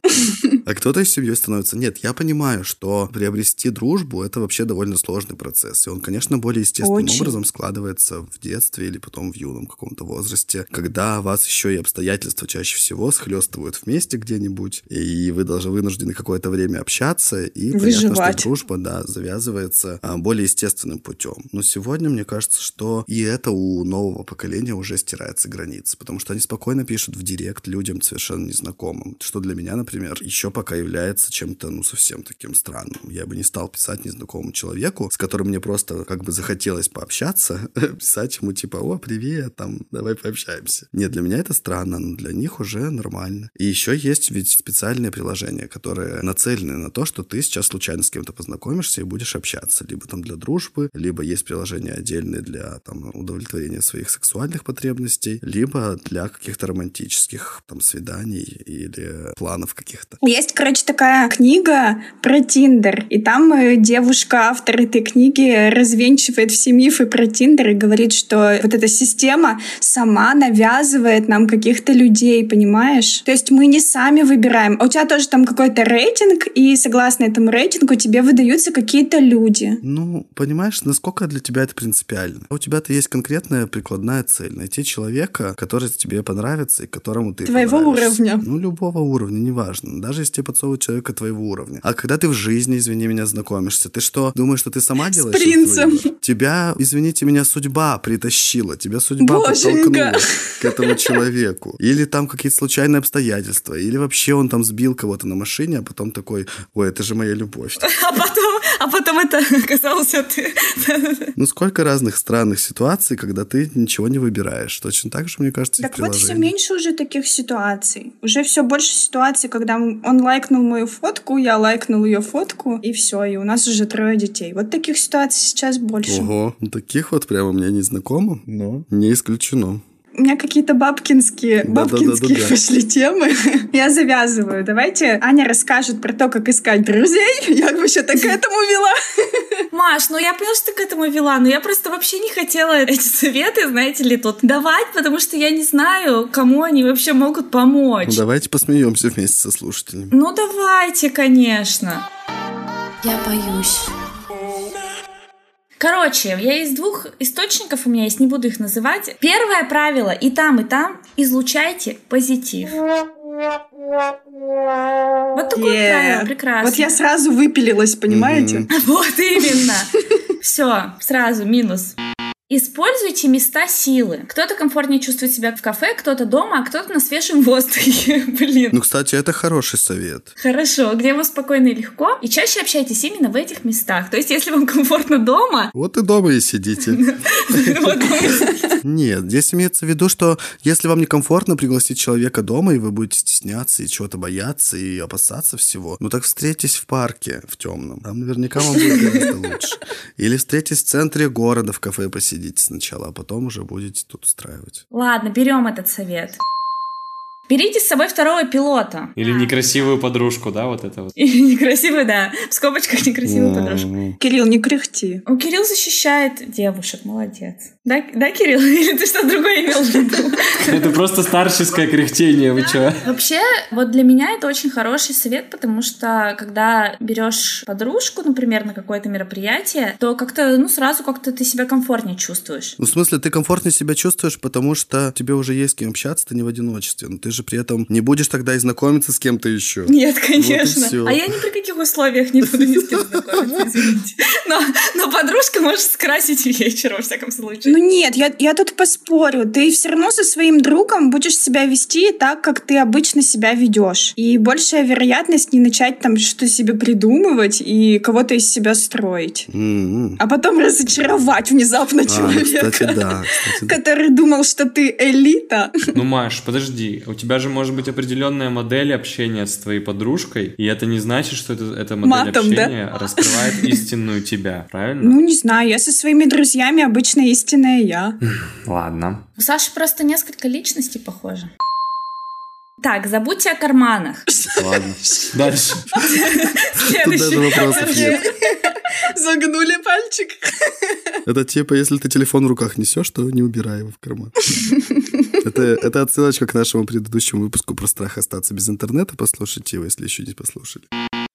А кто-то из семьей становится. Нет, я понимаю, что приобрести дружбу это вообще довольно сложный процесс. И он, конечно, более естественным Очень. образом складывается в детстве или потом в юном каком-то возрасте, когда вас еще и обстоятельства чаще всего схлестывают вместе где-нибудь, и вы должны вынуждены какое-то время общаться, и понятно, Выживать. что дружба, да, завязывается а, более естественным путем. Но сегодня, мне кажется, что и это у нового поколения уже стирается границы, потому что они спокойно пишут в директ людям совершенно незнакомым, что для меня, например, еще пока является чем-то, ну, совсем таким странным. Я бы не стал писать незнакомому человеку, с которым мне просто как бы захотелось пообщаться, писать ему типа, о, привет, там, давай пообщаемся. Нет, для меня это странно, но для них уже нормально. И еще есть ведь специальные приложения, которые нацелены на то, что ты сейчас случайно с кем-то познакомишься и будешь общаться. Либо там для дружбы, либо есть приложения отдельные для там, удовлетворения своих сексуальных потребностей, либо для каких-то романтических там свиданий или планов каких-то. Есть, короче, такая книга про Тиндер, и там э, девушка, автор этой книги, развенчивает все мифы про Тиндер и говорит, что вот эта система сама навязывает нам каких-то людей, понимаешь? То есть мы не сами выбираем. А у тебя тоже там какой-то рейтинг, и согласно этому рейтингу тебе выдаются какие-то люди. Ну, понимаешь, насколько для тебя это принципиально? У тебя-то есть конкретная прикладная цель. Найти человека, который тебе понравится и которому ты Твоего уровня. Ну, любого уровня, неважно. Даже если тебе подсовывают человека твоего уровня. А когда ты в жизни, извини меня, знакомишься, ты что, думаешь, что ты сама делаешь этот принцем. Тебя, извините меня, судьба притащила. Тебя судьба Боженька. подтолкнула к этому человеку. Или там какие-то случайные обстоятельства. Или вообще он там сбил кого-то на машине, а потом такой, ой, это же моя любовь. А потом, а потом это оказался ты. Ну, сколько разных странных ситуаций, когда ты ничего не выбираешь. Точно так же, мне кажется, Так вот, все меньше уже таких ситуаций. Уже все больше ситуаций, когда он лайкнул мою фотку, я лайкнул ее фотку, и все, и у нас уже трое детей. Вот таких ситуаций сейчас больше. Ого, ну, таких вот прямо мне не знакомо, но не исключено. У меня какие-то бабкинские, Да-да-да-да-да. бабкинские пошли темы. Я завязываю. Давайте Аня расскажет про то, как искать друзей. Я вообще-то к этому вела. Маш, ну я поняла, что ты к этому вела, но я просто вообще не хотела эти советы, знаете ли, тут давать, потому что я не знаю, кому они вообще могут помочь. Ну, давайте посмеемся вместе со слушателями. Ну давайте, конечно. Я боюсь. Короче, я из двух источников у меня есть, не буду их называть. Первое правило и там, и там излучайте позитив. Вот такое Yeah. правило, прекрасно. Вот я сразу выпилилась, понимаете? Вот именно. Все, сразу минус. Используйте места силы. Кто-то комфортнее чувствует себя в кафе, кто-то дома, а кто-то на свежем воздухе. Блин. Ну, кстати, это хороший совет. Хорошо, где вам спокойно и легко. И чаще общайтесь именно в этих местах. То есть, если вам комфортно дома, Вот и дома и сидите. вот Нет, здесь имеется в виду, что если вам некомфортно пригласить человека дома, и вы будете стесняться и чего-то бояться и опасаться всего, ну так встретитесь в парке в темном. Там наверняка вам будет гораздо лучше. Или встретитесь в центре города в кафе посидите сначала, а потом уже будете тут устраивать. Ладно, берем этот совет. Берите с собой второго пилота. Или некрасивую подружку, да, вот это вот. Или некрасивую, да, в скобочках некрасивую подружку. Кирилл, не кряхти. Ну, Кирилл защищает девушек, молодец. Да, да, Кирилл? Или ты что-то другое имел в виду? Это просто старческое кряхтение, вы чё? Вообще, вот для меня это очень хороший совет, потому что когда берешь подружку, например, на какое-то мероприятие, то как-то, ну, сразу как-то ты себя комфортнее чувствуешь. Ну, в смысле, ты комфортнее себя чувствуешь, потому что тебе уже есть с кем общаться, ты не в одиночестве. Но ты же при этом не будешь тогда и знакомиться с кем-то еще. Нет, Вот конечно. всё. а я ни при каких условиях не буду ни с кем знакомиться, извините. Но, но подружка может скрасить вечер, во всяком случае. Ну нет, я, я тут поспорю. Ты все равно со своим другом будешь себя вести так, как ты обычно себя ведешь. И большая вероятность не начать там что себе придумывать и кого-то из себя строить. М-м. А потом разочаровать внезапно А, ну, человека, кстати, да. Кстати, да. который думал, что ты элита. Ну, Маш, подожди, у тебя же может быть определенная модель общения с твоей подружкой, и это не значит, что это, эта модель Матом, да? общения раскрывает истинную тебя, правильно? Ну, не знаю, я со своими друзьями обычно истинная я. Ладно. У Саши просто несколько личностей похоже. Так, забудьте о карманах. Ладно. Дальше. Тут даже вопросов нет. Загнули пальчик. Это типа, если ты телефон в руках несешь, то не убирай его в карман. Это, это отсылочка к нашему предыдущему выпуску про страх остаться без интернета. Послушайте его, если еще не послушали.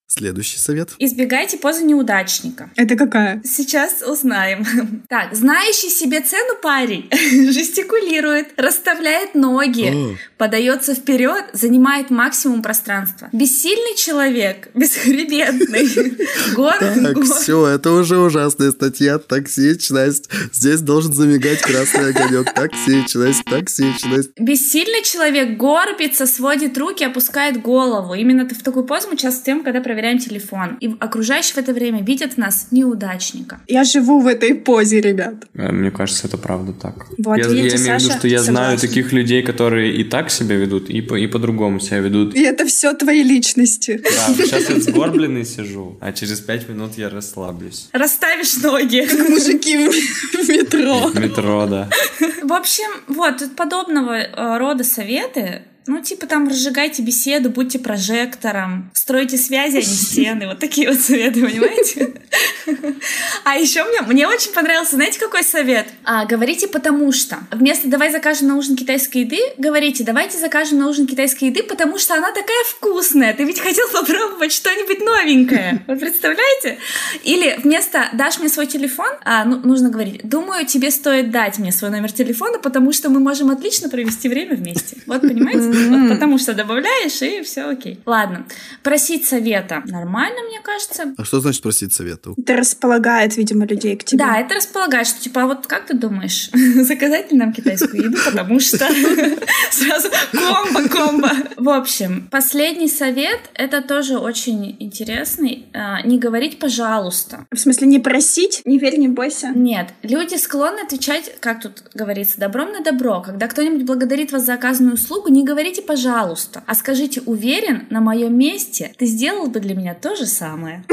Следующий совет. Избегайте позы неудачника. Это какая? Сейчас узнаем. Так, знающий себе цену парень жестикулирует, расставляет ноги, О. подается вперед, занимает максимум пространства. Бессильный человек, бесхребетный, гор, Так, все, это уже ужасная статья. Токсичность. Здесь должен замигать красный огонек. Токсичность, токсичность. Бессильный человек горбится, сводит руки, опускает голову. Именно в такую позу мы часто стоим, когда проверяем телефон. И окружающие в это время видят в нас неудачника. Я живу в этой позе, ребят. Э, Мне кажется, это правда так. Вот, я, видите, я имею в виду, что я знаю согласен. таких людей, которые и так себя ведут, и, по, и по-другому себя ведут. И это все твои личности. Да, сейчас я сгорбленный сижу, а через пять минут я расслаблюсь. Расставишь ноги. Мужики в метро. В метро, да. В общем, вот подобного э, рода советы. Ну, типа там разжигайте беседу, будьте прожектором, стройте связи, а не стены. Вот такие вот советы, понимаете? А еще мне, мне очень понравился, знаете, какой совет? А, говорите потому что. Вместо «давай закажем на ужин китайской еды», говорите «давайте закажем на ужин китайской еды, потому что она такая вкусная. Ты ведь хотел попробовать что-нибудь новенькое». Вот представляете? Или вместо «дашь мне свой телефон», а, ну, нужно говорить «думаю, тебе стоит дать мне свой номер телефона, потому что мы можем отлично провести время вместе». Вот понимаете? Вот потому что добавляешь, и все окей. Ладно. Просить совета нормально, мне кажется. А что значит просить совета? Это располагает, видимо, людей к тебе. Да, это располагает, что типа, а вот как ты думаешь, заказать ли нам китайскую еду, потому что сразу комбо-комбо. В общем, последний совет, это тоже очень интересный. А, Не говорить «пожалуйста». В смысле, не просить, не верь, не бойся. Нет, люди склонны отвечать, как тут говорится, добром на добро. Когда кто-нибудь благодарит вас за оказанную услугу, не говорите «пожалуйста», а скажите «уверен, на моем месте ты сделал бы для меня то же самое».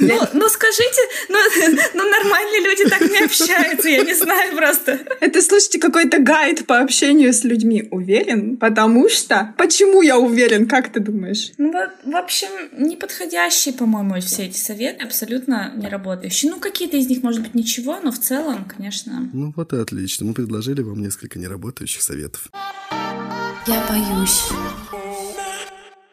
Ну, ну скажите, ну, ну нормальные люди так не общаются, я не знаю просто. Это, слушайте, какой-то гайд по общению с людьми. Уверен? Потому что? Почему я уверен? Как ты думаешь? Ну, в, в общем, неподходящие, по-моему, все эти советы, абсолютно не работающие. Ну, какие-то из них, может быть, ничего, но в целом, конечно. Ну вот и отлично. Мы предложили вам несколько неработающих советов. Я боюсь.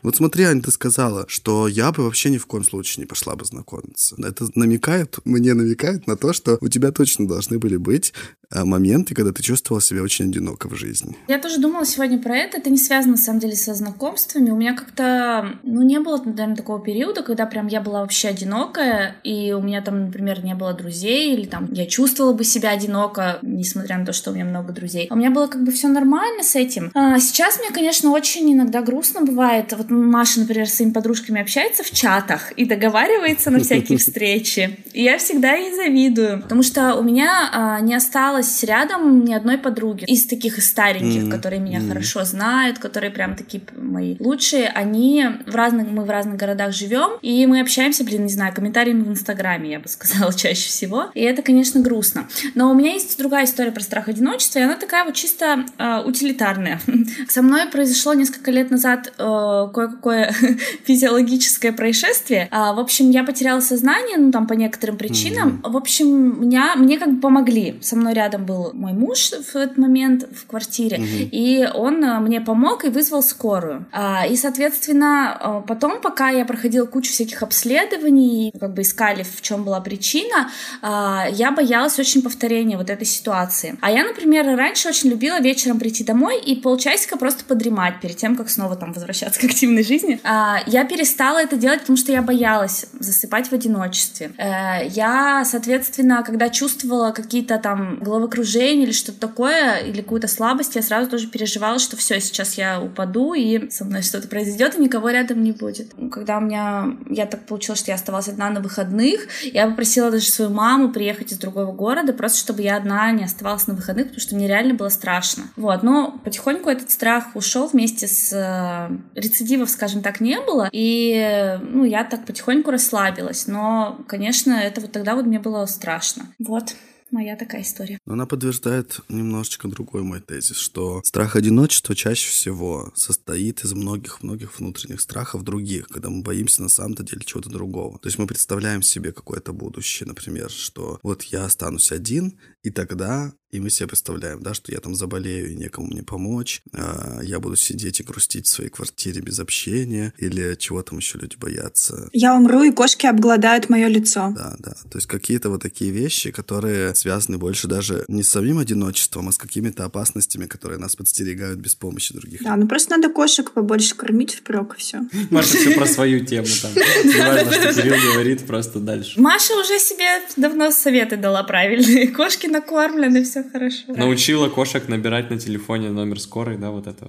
Вот смотри, Ань, ты сказала, что я бы вообще ни в коем случае не пошла бы знакомиться. Это намекает, мне намекает на то, что у тебя точно должны были быть э, моменты, когда ты чувствовала себя очень одиноко в жизни. Я тоже думала сегодня про это. Это не связано, на самом деле, со знакомствами. У меня как-то, ну, не было, наверное, такого периода, когда прям я была вообще одинокая, и у меня там, например, не было друзей, или там я чувствовала бы себя одиноко, несмотря на то, что у меня много друзей. У меня было как бы все нормально с этим. А сейчас мне, конечно, очень иногда грустно бывает. Вот Маша, например, с своими подружками общается в чатах и договаривается на всякие встречи. И я всегда ей завидую, потому что у меня а, не осталось рядом ни одной подруги из таких стареньких, Мгм. которые меня Мгм. хорошо знают, которые прям такие мои лучшие. Они в разных, мы в разных городах живем, и мы общаемся, блин, не знаю, комментариями в Инстаграме, я бы сказала, чаще всего. И это, конечно, грустно. Но у меня есть другая история про страх одиночества, и она такая вот чисто э, утилитарная. Со мной произошло несколько лет назад э, кое-какое физиологическое происшествие. А, в общем, я потеряла сознание, ну, там, по некоторым причинам. В общем, меня, мне как бы помогли. Со мной рядом был мой муж в этот момент в квартире, угу. и он э, мне помог и вызвал скорую. А, и, соответственно, э, потом, пока я проходила кучу всяких обследований, как бы искали, в чем была причина, а, я боялась очень повторения вот этой ситуации. А я, например, раньше очень любила вечером прийти домой и полчасика просто подремать перед тем, как снова там возвращаться к активной жизни. А, я перестала это делать, потому что я боялась засыпать в одиночестве. Э, я, соответственно, когда чувствовала какие-то там головокружения или что-то такое, или какую-то слабость, я сразу тоже переживала, что все, сейчас я упаду, и со мной что-то произойдет, и никого рядом не будет. Когда у меня, я так получилось, что я оставалась одна на выходных, я попросила даже свою маму приехать из другого города, просто чтобы я одна не оставалась на выходных, потому что мне реально было страшно. Вот, но потихоньку этот страх ушел вместе с э, рецидивов, скажем так, не было, и ну, я так потихоньку расслабилась, но, конечно, это вот тогда вот мне было страшно. Вот моя такая история. Она подтверждает немножечко другой мой тезис, что страх одиночества чаще всего состоит из многих-многих внутренних страхов других, когда мы боимся на самом-то деле чего-то другого. То есть мы представляем себе какое-то будущее, например, что вот я останусь один, и тогда и мы себе представляем, да, что я там заболею и некому мне помочь, а я буду сидеть и грустить в своей квартире без общения, или чего там еще люди боятся. Я умру, и кошки обгладают мое лицо. Да, да. То есть какие-то вот такие вещи, которые связаны больше даже не с самим одиночеством, а с какими-то опасностями, которые нас подстерегают без помощи других. Да, ну просто надо кошек побольше кормить впрок, и все. Маша все про свою тему там. Не важно, что Кирилл говорит, просто дальше. Маша уже себе давно советы дала правильные. Кошки накормлены, все хорошо. Научила кошек набирать на телефоне номер скорой, да, вот это.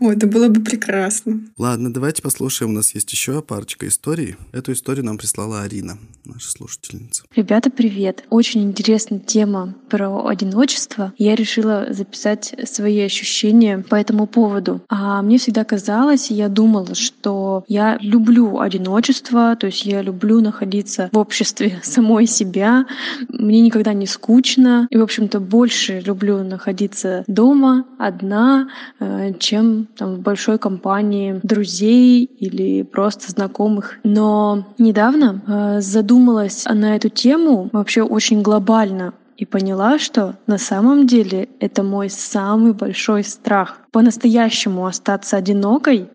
Ой, это было бы прекрасно. Ладно, давайте послушаем. У нас есть еще парочка историй. Эту историю нам прислала Арина, наша слушательница. Ребята, привет. Очень интересная тема про одиночество. Я решила записать свои ощущения по этому поводу. А мне всегда казалось, я думала, что я люблю одиночество, то есть я люблю находиться в обществе самой себя. Мне никогда не скучно. И, в общем-то, больше люблю находиться дома, одна, э, чем там, в большой компании друзей или просто знакомых. Но недавно э, задумалась на эту тему вообще очень глобально и поняла, что на самом деле это мой самый большой страх по-настоящему остаться одинокой,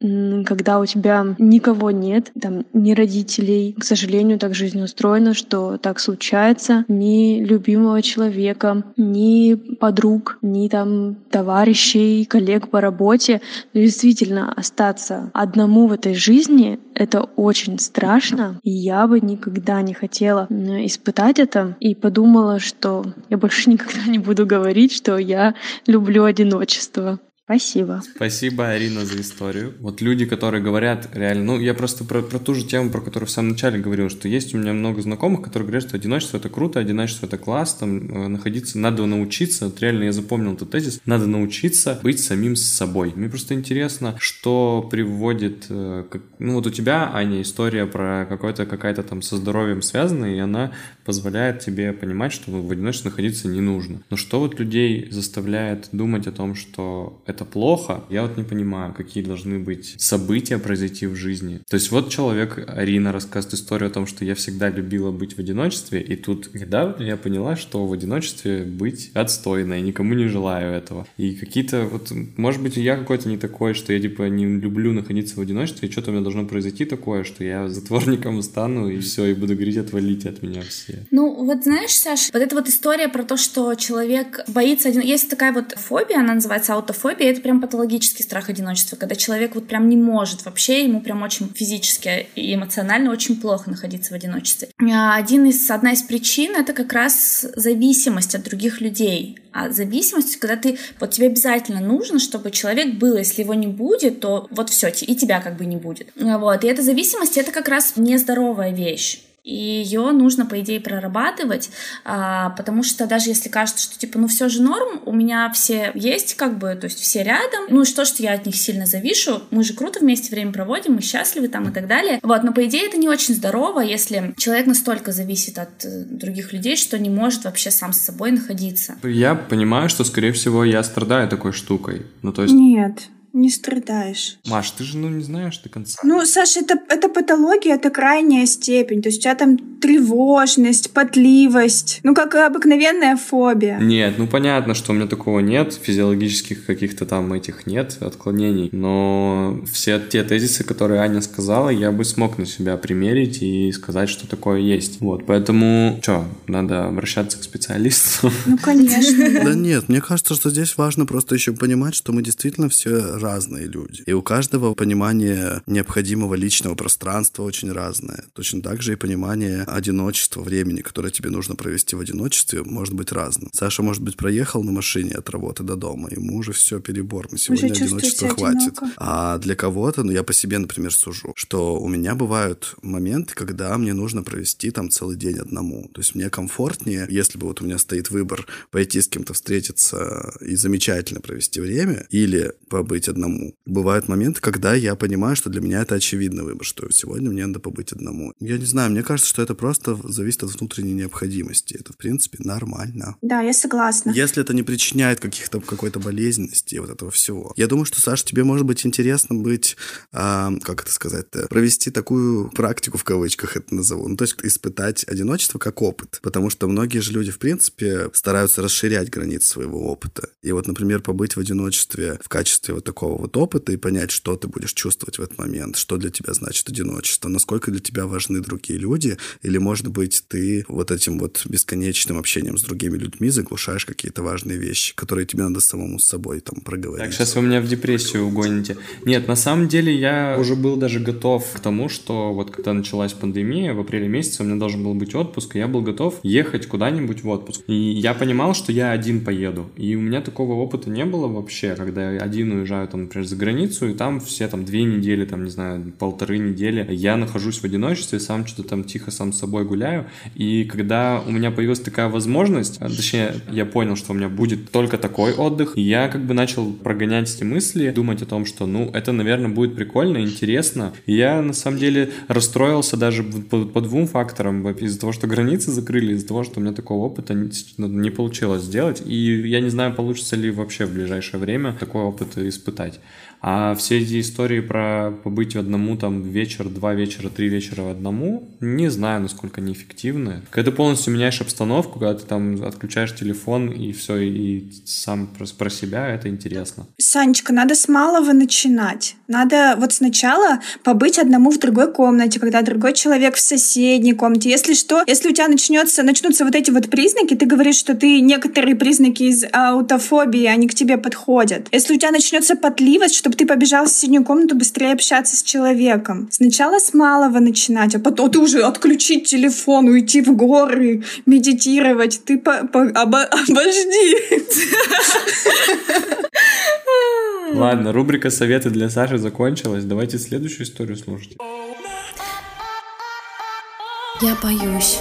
когда у тебя никого нет, там, ни родителей. К сожалению, так жизнь устроена, что так случается. Ни любимого человека, ни подруг, ни там товарищей, коллег по работе. Но действительно, остаться одному в этой жизни — это очень страшно. И я бы никогда не хотела испытать это. И подумала, что я больше никогда не буду говорить, что я люблю одиночество. Спасибо. Спасибо, Арина, за историю. Вот люди, которые говорят реально, ну, я просто про, про ту же тему, про которую в самом начале говорил, что есть у меня много знакомых, которые говорят, что одиночество это круто, одиночество это класс, там э, находиться, надо научиться, вот реально я запомнил этот тезис, надо научиться быть самим собой. Мне просто интересно, что приводит, э, как, ну, вот у тебя, Аня, история про какой-то, какая-то там со здоровьем связанная, и она позволяет тебе понимать, что в одиночестве находиться не нужно. Но что вот людей заставляет думать о том, что это это плохо, я вот не понимаю, какие должны быть события произойти в жизни. То есть вот человек, Арина, рассказывает историю о том, что я всегда любила быть в одиночестве, и тут недавно я поняла, что в одиночестве быть отстойно, и никому не желаю этого. И какие-то вот, может быть, я какой-то не такой, что я типа не люблю находиться в одиночестве, и что-то у меня должно произойти такое, что я затворником стану, и все, и буду говорить, отвалите от меня все. Ну, вот знаешь, Саш, вот эта вот история про то, что человек боится один... Есть такая вот фобия, она называется аутофобия, это прям патологический страх одиночества, когда человек вот прям не может вообще, ему прям очень физически и эмоционально очень плохо находиться в одиночестве. А один из, одна из причин — это как раз зависимость от других людей. А зависимость, когда ты, вот тебе обязательно нужно, чтобы человек был, если его не будет, то вот все, и тебя как бы не будет. Вот, и эта зависимость — это как раз нездоровая вещь и ее нужно, по идее, прорабатывать, а, потому что даже если кажется, что, типа, ну, все же норм, у меня все есть, как бы, то есть все рядом, ну, и что, что я от них сильно завишу, мы же круто вместе время проводим, мы счастливы там и так далее, вот, но, по идее, это не очень здорово, если человек настолько зависит от э, других людей, что не может вообще сам с собой находиться. Я понимаю, что, скорее всего, я страдаю такой штукой, ну, то есть... Нет, не страдаешь. Маш, ты же, ну, не знаешь до конца. Ну, Саша, это, это патология, это крайняя степень. То есть у тебя там тревожность, потливость. Ну, как обыкновенная фобия. Нет, ну, понятно, что у меня такого нет. Физиологических каких-то там этих нет отклонений. Но все те тезисы, которые Аня сказала, я бы смог на себя примерить и сказать, что такое есть. Вот, поэтому, что, надо обращаться к специалисту? Ну, конечно. Да нет, мне кажется, что здесь важно просто еще понимать, что мы действительно все разные люди. И у каждого понимание необходимого личного пространства очень разное. Точно так же и понимание одиночества, времени, которое тебе нужно провести в одиночестве, может быть разным. Саша, может быть, проехал на машине от работы до дома, ему уже все перебор, мы сегодня одиночества хватит. Одиноко. А для кого-то, ну я по себе, например, сужу, что у меня бывают моменты, когда мне нужно провести там целый день одному. То есть мне комфортнее, если бы вот у меня стоит выбор пойти с кем-то встретиться и замечательно провести время, или побыть одному. Бывают моменты, когда я понимаю, что для меня это очевидный выбор, что сегодня мне надо побыть одному. Я не знаю, мне кажется, что это просто зависит от внутренней необходимости. Это, в принципе, нормально. Да, я согласна. Если это не причиняет каких-то какой-то болезненности и вот этого всего. Я думаю, что, Саша, тебе может быть интересно быть, а, как это сказать-то, провести такую практику, в кавычках это назову, ну, то есть испытать одиночество как опыт. Потому что многие же люди, в принципе, стараются расширять границы своего опыта. И вот, например, побыть в одиночестве в качестве вот такого вот опыта и понять, что ты будешь чувствовать в этот момент, что для тебя значит одиночество, насколько для тебя важны другие люди, или, может быть, ты вот этим вот бесконечным общением с другими людьми заглушаешь какие-то важные вещи, которые тебе надо самому с собой там проговорить. Так, сейчас вы меня в депрессию угоните. Нет, на самом деле я уже был даже готов к тому, что вот когда началась пандемия, в апреле месяце у меня должен был быть отпуск, и я был готов ехать куда-нибудь в отпуск. И я понимал, что я один поеду. И у меня такого опыта не было вообще, когда я один уезжаю там, например, за границу, и там все там две недели, там, не знаю, полторы недели я нахожусь в одиночестве, сам что-то там тихо сам с собой гуляю. И когда у меня появилась такая возможность, а, точнее, я понял, что у меня будет только такой отдых, я как бы начал прогонять эти мысли, думать о том, что, ну, это, наверное, будет прикольно, интересно. И я, на самом деле, расстроился даже по, по двум факторам. Из-за того, что границы закрыли, из-за того, что у меня такого опыта не, ну, не получилось сделать. И я не знаю, получится ли вообще в ближайшее время такой опыт испытать летать. А все эти истории про побыть одному там вечер, два вечера, три вечера одному, не знаю, насколько они эффективны. Когда ты полностью меняешь обстановку, когда ты там отключаешь телефон и все, и сам про себя, это интересно. Санечка, надо с малого начинать. Надо вот сначала побыть одному в другой комнате, когда другой человек в соседней комнате. Если что, если у тебя начнется, начнутся вот эти вот признаки, ты говоришь, что ты некоторые признаки из аутофобии, они к тебе подходят. Если у тебя начнется потливость, что чтобы ты побежал в соседнюю комнату быстрее общаться с человеком. Сначала с малого начинать, а потом ты уже отключить телефон, уйти в горы, медитировать. Ты по, по, обо, обожди. Ладно, рубрика «Советы для Саши» закончилась. Давайте следующую историю слушать. Я боюсь.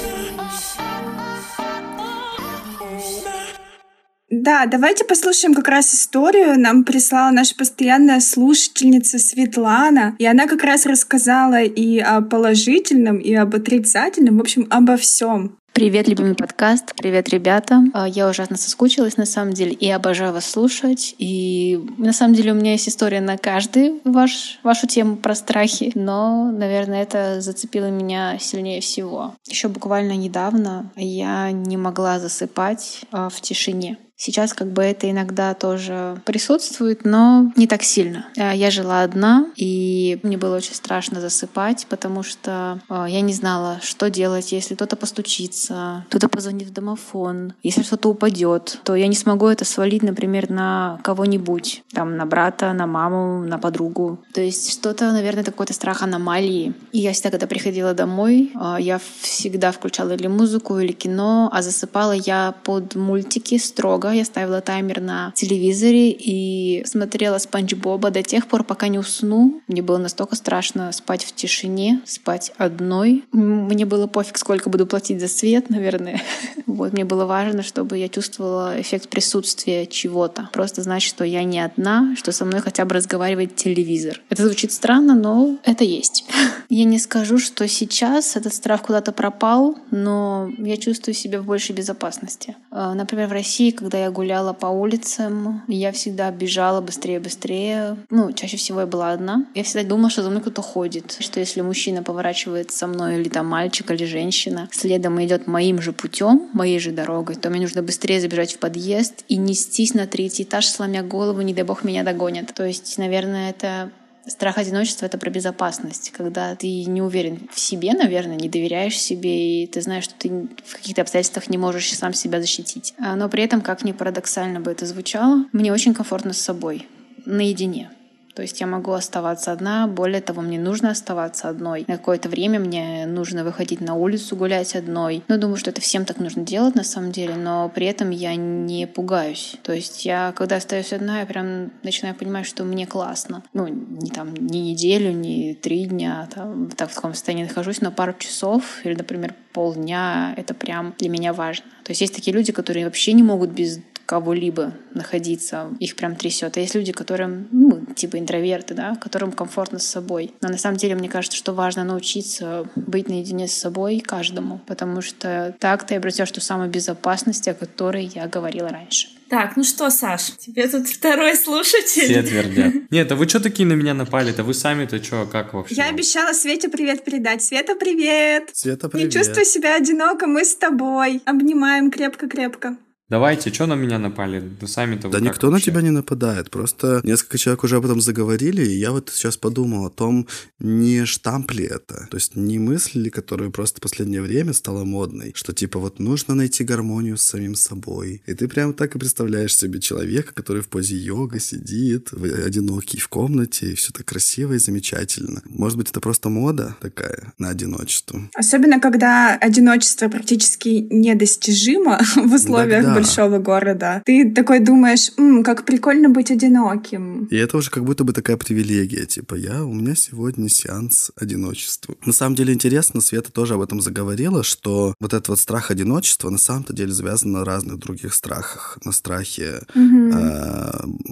Да, давайте послушаем как раз историю. Нам прислала наша постоянная слушательница Светлана, и она как раз рассказала и о положительном, и об отрицательном, в общем, обо всем. Привет, любимый подкаст. Привет, ребята. А, я ужасно соскучилась, на самом деле, и обожаю вас слушать. И на самом деле у меня есть история на каждый ваш, вашу тему про страхи, но, наверное, это зацепило меня сильнее всего. Еще буквально недавно я не могла засыпать а, в тишине. Сейчас как бы это иногда тоже присутствует, но не так сильно. Э, я жила одна, и мне было очень страшно засыпать, потому что э, я не знала, что делать, если кто-то постучится, кто-то позвонит в домофон, если что-то упадет, то я не смогу это свалить, например, на кого-нибудь, там, на брата, на маму, на подругу. То есть что-то, наверное, какой-то страх аномалии. И я всегда, когда приходила домой, э, я всегда включала или музыку, или кино, а засыпала я под мультики строго много. Я ставила таймер на телевизоре и смотрела Спанч Боба до тех пор, пока не усну. Мне было настолько страшно спать в тишине, спать одной. Мне было пофиг, сколько буду платить за свет, наверное. Вот, мне было важно, чтобы я чувствовала эффект присутствия чего-то. Просто знать, что я не одна, что со мной хотя бы разговаривает телевизор. Это звучит странно, но это есть. Я не скажу, что сейчас этот страх куда-то пропал, но я чувствую себя в большей безопасности. А, например, в России, когда я гуляла по улицам, я всегда бежала быстрее-быстрее. Ну, чаще всего я была одна. Я всегда думала, что за мной кто-то ходит. Что если мужчина поворачивает со мной, или там мальчик, или женщина, следом идет моим же путем, моей же дорогой, то мне нужно быстрее забежать в подъезд и нестись на третий этаж, сломя голову, не дай бог меня догонят. То есть, наверное, это Страх одиночества — это про безопасность, когда ты не уверен в себе, наверное, не доверяешь себе, и ты знаешь, что ты в каких-то обстоятельствах не можешь сам себя защитить. А, но при этом, как ни парадоксально бы это звучало, мне очень комфортно с собой, наедине. То есть я могу оставаться одна, более того, мне нужно оставаться одной. На какое-то время мне нужно выходить на улицу, гулять одной. Ну, думаю, что это всем так нужно делать на самом деле, но при этом я не пугаюсь. То есть я, когда остаюсь одна, я прям начинаю понимать, что мне классно. Ну, не там, не неделю, не три дня, там, так в таком состоянии нахожусь, но пару часов или, например, полдня — это прям для меня важно. То есть есть такие люди, которые вообще не могут без кого-либо находиться, их прям трясет. А есть люди, которым, ну, типа интроверты, да, которым комфортно с собой. Но на самом деле, мне кажется, что важно научиться быть наедине с собой каждому, потому что так ты обретешь ту самую безопасность, о которой я говорила раньше. Так, ну что, Саш, тебе тут второй слушатель. Все твердят. Нет, а вы что такие на меня напали-то? Вы сами-то что, как вообще? Я обещала Свете привет передать. Света, привет! Света, привет! Не чувствуй себя одиноко, мы с тобой. Обнимаем крепко-крепко. Давайте, что на меня напали? Вы сами-то Да никто вообще? на тебя не нападает. Просто несколько человек уже об этом заговорили, и я вот сейчас подумал о том, не штамп ли это. То есть не мысль ли, которая просто в последнее время стала модной, что типа вот нужно найти гармонию с самим собой. И ты прям так и представляешь себе человека, который в позе йога сидит, одинокий в комнате, и все так красиво и замечательно. Может быть, это просто мода такая на одиночество. Особенно, когда одиночество практически недостижимо в условиях да, да большого города. Ты такой думаешь, М, как прикольно быть одиноким. И это уже как будто бы такая привилегия, типа я, у меня сегодня сеанс одиночества. На самом деле интересно, Света тоже об этом заговорила, что вот этот вот страх одиночества на самом-то деле завязан на разных других страхах. На страхе, угу. э,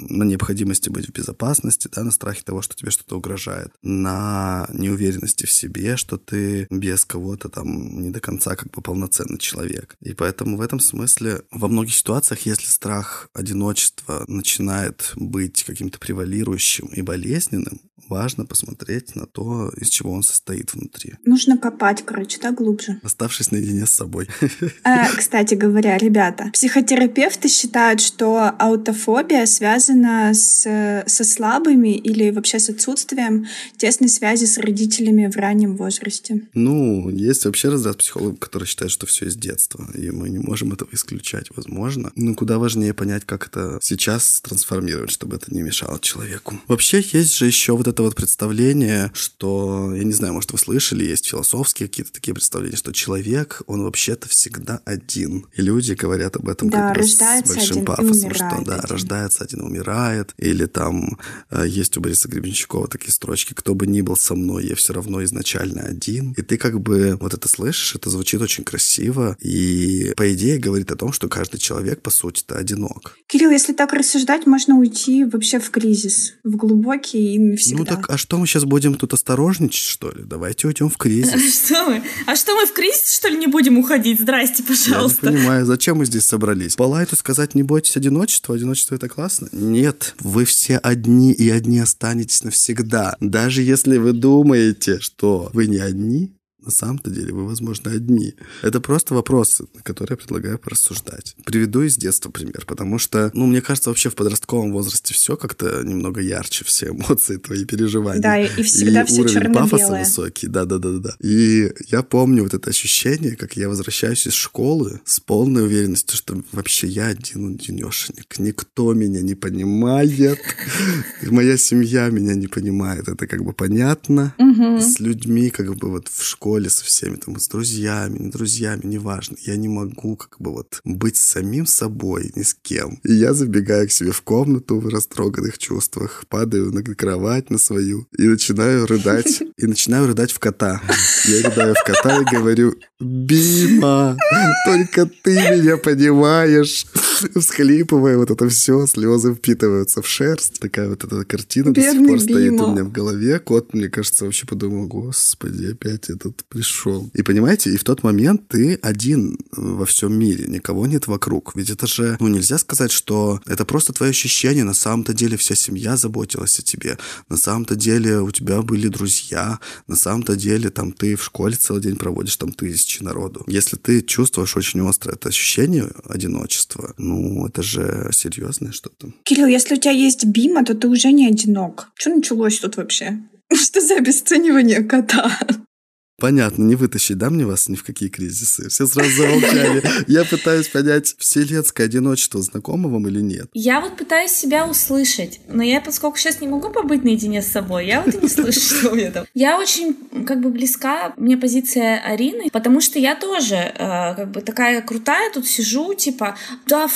на необходимости быть в безопасности, да, на страхе того, что тебе что-то угрожает, на неуверенности в себе, что ты без кого-то там не до конца как бы полноценный человек. И поэтому в этом смысле во многих ситуациях, если страх одиночества начинает быть каким-то превалирующим и болезненным, важно посмотреть на то, из чего он состоит внутри. Нужно копать, короче, да, глубже. Оставшись наедине с собой. А, кстати говоря, ребята, психотерапевты считают, что аутофобия связана с, со слабыми или вообще с отсутствием тесной связи с родителями в раннем возрасте. Ну, есть вообще разряд психологов, которые считают, что все из детства, и мы не можем этого исключать, возможно. Но куда важнее понять, как это сейчас трансформировать, чтобы это не мешало человеку. Вообще есть же еще вот это вот представление, что, я не знаю, может, вы слышали, есть философские какие-то такие представления, что человек, он вообще-то всегда один. И люди говорят об этом да, как бы с большим пафосом, что да, один. рождается один, умирает. Или там э, есть у Бориса Гребенщикова такие строчки, кто бы ни был со мной, я все равно изначально один. И ты как бы вот это слышишь, это звучит очень красиво, и по идее говорит о том, что каждый человек, по сути-то, одинок. Кирилл, если так рассуждать, можно уйти вообще в кризис, в глубокий и навсегда ну так, а что мы сейчас будем тут осторожничать, что ли? Давайте уйдем в кризис. Что мы? А что мы в кризис, что ли, не будем уходить? Здрасте, пожалуйста. Я не понимаю, зачем мы здесь собрались? По лайту сказать, не бойтесь одиночества, одиночество это классно? Нет, вы все одни и одни останетесь навсегда. Даже если вы думаете, что вы не одни, на самом-то деле вы, возможно, одни. Это просто вопросы, на которые я предлагаю порассуждать. Приведу из детства пример, потому что, ну, мне кажется, вообще в подростковом возрасте все как-то немного ярче, все эмоции, твои переживания. Да, и всегда и все уровень пафоса высокий, да-да-да-да. И я помню вот это ощущение, как я возвращаюсь из школы с полной уверенностью, что вообще я один одинешенек. Никто меня не понимает. Моя семья меня не понимает. Это как бы понятно. С людьми как бы вот в школе школе со всеми, там, с друзьями, не друзьями, неважно. Я не могу как бы вот быть самим собой, ни с кем. И я забегаю к себе в комнату в растроганных чувствах, падаю на кровать на свою и начинаю рыдать. И начинаю рыдать в кота. Я рыдаю в кота и говорю, Бима, только ты меня понимаешь. всхлипывая, вот это все, слезы впитываются в шерсть. Такая вот эта картина до сих пор стоит у меня в голове. Кот, мне кажется, вообще подумал, господи, опять этот пришел. И понимаете, и в тот момент ты один во всем мире, никого нет вокруг. Ведь это же, ну, нельзя сказать, что это просто твое ощущение. На самом-то деле вся семья заботилась о тебе. На самом-то деле у тебя были друзья. На самом-то деле там ты в школе целый день проводишь там тысячи народу. Если ты чувствуешь очень остро это ощущение одиночества, ну, это же серьезное что-то. Кирилл, если у тебя есть Бима, то ты уже не одинок. Что началось тут вообще? Что за обесценивание кота? Понятно, не вытащить, да, мне вас ни в какие кризисы? Все сразу замолчали. Я пытаюсь понять, вселенское одиночество знакомо вам или нет? Я вот пытаюсь себя услышать, но я, поскольку сейчас не могу побыть наедине с собой, я вот и не слышу, что у меня там. Я очень, как бы, близка мне позиция Арины, потому что я тоже, э, как бы, такая крутая, тут сижу, типа, да,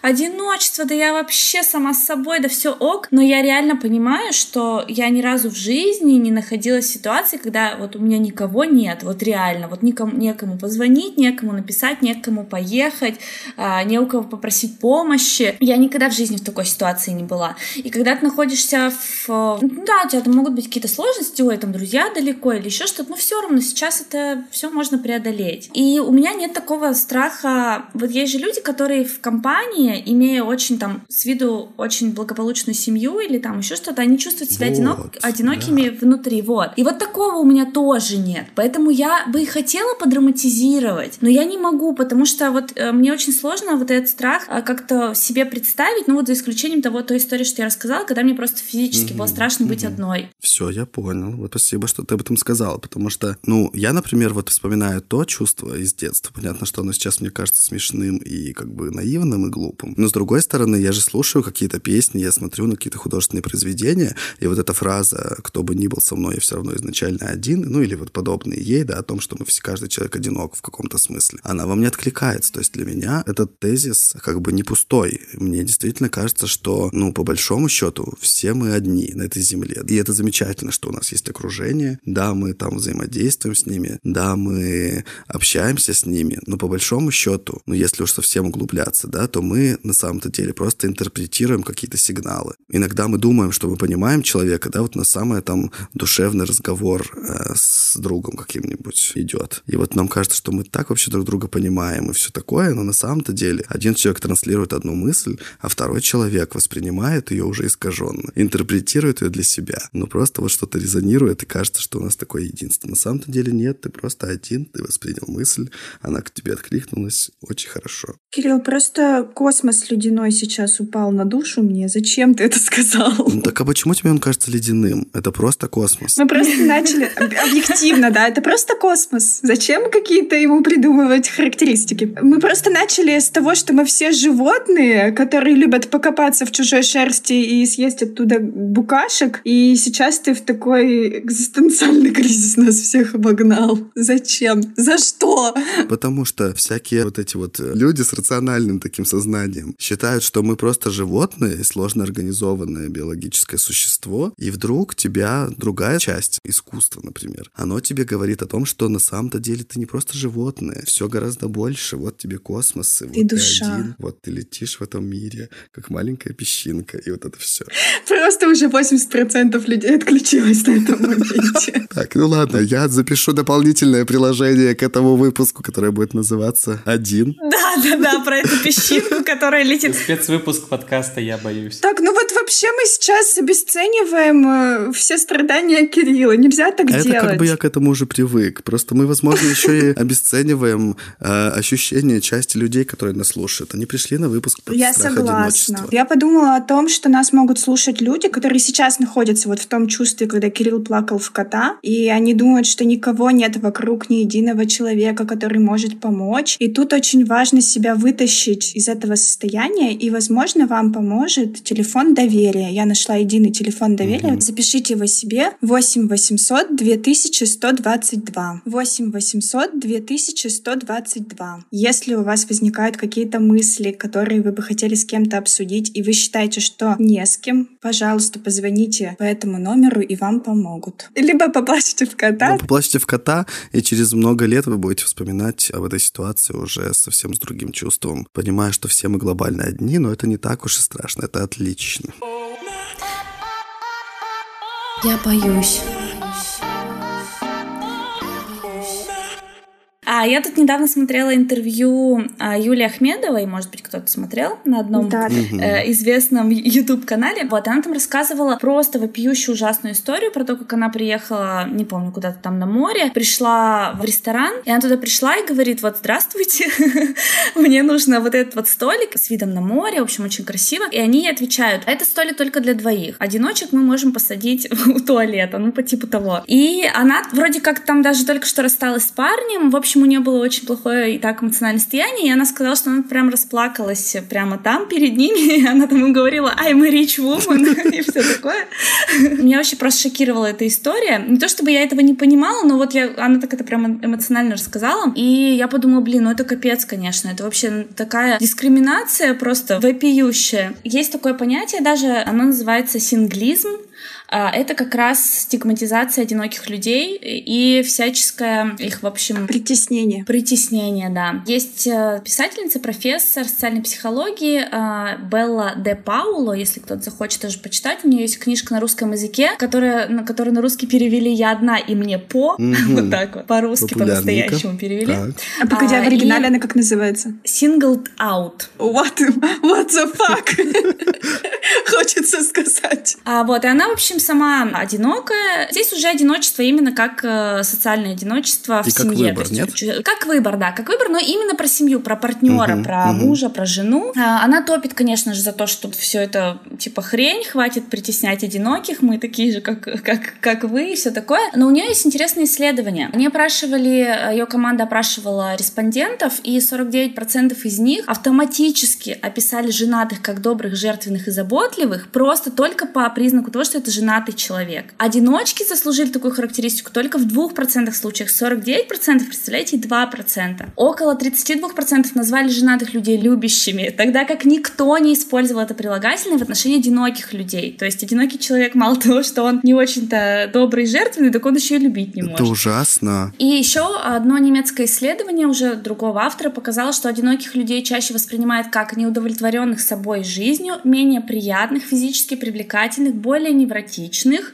одиночество, да я вообще сама с собой, да все ок, но я реально понимаю, что я ни разу в жизни не находилась в ситуации, когда вот у меня никого нет, вот реально, вот никому, некому позвонить, некому написать, некому поехать, а, не у кого попросить помощи. Я никогда в жизни в такой ситуации не была. И когда ты находишься в... Ну да, у тебя там могут быть какие-то сложности, ой, там друзья далеко или еще что-то, но все равно сейчас это все можно преодолеть. И у меня нет такого страха. Вот есть же люди, которые в компании, имея очень там с виду очень благополучную семью или там еще что-то, они чувствуют себя вот, одинок, одинокими да. внутри. Вот. И вот такого у меня тоже нет. Поэтому я бы и хотела подраматизировать, но я не могу, потому что вот э, мне очень сложно вот этот страх э, как-то себе представить, ну вот за исключением того, той истории, что я рассказала, когда мне просто физически mm-hmm. было страшно mm-hmm. быть одной. Все, я понял. Вот спасибо, что ты об этом сказала, потому что, ну, я, например, вот вспоминаю то чувство из детства. Понятно, что оно сейчас мне кажется смешным и как бы наивным и глупым. Но с другой стороны, я же слушаю какие-то песни, я смотрю на какие-то художественные произведения, и вот эта фраза «кто бы ни был со мной, я все равно изначально один», ну или вот вот подобные ей, да, о том, что мы все, каждый человек одинок в каком-то смысле, она во мне откликается. То есть для меня этот тезис как бы не пустой. Мне действительно кажется, что, ну, по большому счету, все мы одни на этой земле. И это замечательно, что у нас есть окружение, да, мы там взаимодействуем с ними, да, мы общаемся с ними, но по большому счету, ну, если уж совсем углубляться, да, то мы на самом-то деле просто интерпретируем какие-то сигналы. Иногда мы думаем, что мы понимаем человека, да, вот на самое там душевный разговор э, с другом каким-нибудь идет. И вот нам кажется, что мы так вообще друг друга понимаем и все такое, но на самом-то деле один человек транслирует одну мысль, а второй человек воспринимает ее уже искаженно, интерпретирует ее для себя. Но просто вот что-то резонирует, и кажется, что у нас такое единство. На самом-то деле нет, ты просто один, ты воспринял мысль, она к тебе откликнулась очень хорошо. Кирилл, просто космос ледяной сейчас упал на душу мне. Зачем ты это сказал? Ну так а почему тебе он кажется ледяным? Это просто космос. Мы просто начали объективно объективно, да, это просто космос. Зачем какие-то ему придумывать характеристики? Мы просто начали с того, что мы все животные, которые любят покопаться в чужой шерсти и съесть оттуда букашек, и сейчас ты в такой экзистенциальный кризис нас всех обогнал. Зачем? За что? Потому что всякие вот эти вот люди с рациональным таким сознанием считают, что мы просто животные, сложно организованное биологическое существо, и вдруг тебя другая часть искусства, например, оно тебе говорит о том, что на самом-то деле ты не просто животное, все гораздо больше. Вот тебе космос, и вот душа. ты один, вот ты летишь в этом мире, как маленькая песчинка, и вот это все. Просто уже 80% людей отключилось на этом моменте. Так, ну ладно, я запишу дополнительное приложение к этому выпуску, которое будет называться «Один». Да, да, да, про эту песчинку, которая летит. Спецвыпуск подкаста «Я боюсь». Так, ну вот вообще мы сейчас обесцениваем э, все страдания Кирилла. Нельзя так делать. Это как бы я к этому уже привык. Просто мы, возможно, еще и обесцениваем э, ощущения части людей, которые нас слушают. Они пришли на выпуск Я согласна. Я подумала о том, что нас могут слушать люди, которые сейчас находятся вот в том чувстве, когда Кирилл плакал в кота, и они думают, что никого нет вокруг, ни единого человека, который может помочь. И тут очень важно себя вытащить из этого состояния, и, возможно, вам поможет телефон доверия доверия. Я нашла единый телефон доверия. Mm-hmm. Запишите его себе. 8 800 2122. 8 800 2122. Если у вас возникают какие-то мысли, которые вы бы хотели с кем-то обсудить, и вы считаете, что не с кем, пожалуйста, позвоните по этому номеру, и вам помогут. Либо поплачьте в кота. Вы поплачьте в кота, и через много лет вы будете вспоминать об этой ситуации уже совсем с другим чувством, понимая, что все мы глобально одни, но это не так уж и страшно, это отлично. Я боюсь. А я тут недавно смотрела интервью а, Юлии Ахмедовой, может быть, кто-то смотрел на одном да. э, известном YouTube-канале. Вот, она там рассказывала просто вопиющую ужасную историю про то, как она приехала, не помню, куда-то там на море, пришла в ресторан, и она туда пришла и говорит, вот, здравствуйте, мне нужно вот этот вот столик с видом на море, в общем, очень красиво. И они ей отвечают, это столик только для двоих. Одиночек мы можем посадить у туалета, ну, по типу того. И она вроде как там даже только что рассталась с парнем, в общем, у нее было очень плохое и так эмоциональное состояние, и она сказала, что она прям расплакалась прямо там перед ними, и она там им говорила «I'm a rich woman» и все такое. Меня вообще просто шокировала эта история. Не то чтобы я этого не понимала, но вот я, она так это прям эмоционально рассказала, и я подумала, блин, ну это капец, конечно, это вообще такая дискриминация просто вопиющая. Есть такое понятие даже, оно называется синглизм, это как раз стигматизация одиноких людей и всяческое их, в общем... Притеснение. Притеснение, да. Есть э, писательница, профессор социальной психологии а, Белла де Пауло, если кто-то захочет тоже почитать. У нее есть книжка на русском языке, которая, на которую на русский перевели «Я одна и мне по». вот так вот. По-русски, по-настоящему перевели. А погоди, а в оригинале она как называется? Singled Out. What, what the fuck? Хочется сказать. А, вот, и она, в общем, сама одинокая. Здесь уже одиночество именно как э, социальное одиночество в и семье. Как выбор, нет? Как выбор, да, как выбор, но именно про семью, про партнера, угу, про угу. мужа, про жену. А, она топит, конечно же, за то, что все это типа хрень, хватит притеснять одиноких, мы такие же, как, как, как вы, и все такое. Но у нее есть интересные исследования. Они опрашивали, ее команда опрашивала респондентов, и 49% из них автоматически описали женатых как добрых, жертвенных и заботливых, просто только по признаку того, что это женатый человек. Одиночки заслужили такую характеристику только в 2% случаях, 49%, представляете, 2%. Около 32% назвали женатых людей любящими, тогда как никто не использовал это прилагательное в отношении одиноких людей. То есть одинокий человек мало того, что он не очень-то добрый и жертвенный, так он еще и любить не может. Это ужасно. И еще одно немецкое исследование уже другого автора показало, что одиноких людей чаще воспринимают как неудовлетворенных собой жизнью, менее приятных, физически привлекательных, более невротичных,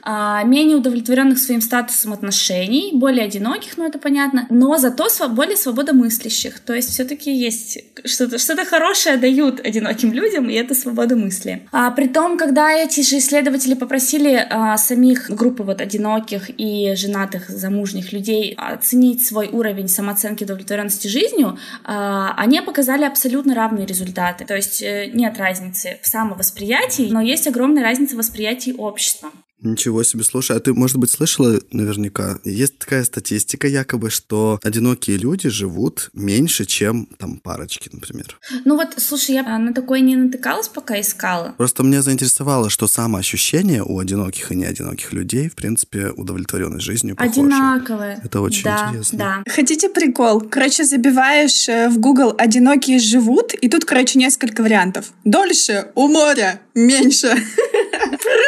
а, менее удовлетворенных своим статусом отношений, более одиноких, ну это понятно, но зато более свободомыслящих. То есть все-таки есть что-то что хорошее дают одиноким людям, и это свобода мысли. А, при том, когда эти же исследователи попросили а, самих группы вот одиноких и женатых замужних людей оценить свой уровень самооценки удовлетворенности жизнью, а, они показали абсолютно равные результаты. То есть э, нет разницы в самовосприятии, но есть огромная разница в восприятии общества. Ничего себе, слушай, а ты, может быть, слышала наверняка, есть такая статистика якобы, что одинокие люди живут меньше, чем там парочки, например. Ну вот, слушай, я на такое не натыкалась, пока искала. Просто меня заинтересовало, что самоощущение у одиноких и неодиноких людей, в принципе, удовлетворенность жизнью похожи. Одинаковое. Это очень да, интересно. Да. Хотите прикол? Короче, забиваешь э, в Google «одинокие живут», и тут, короче, несколько вариантов. Дольше у моря, меньше.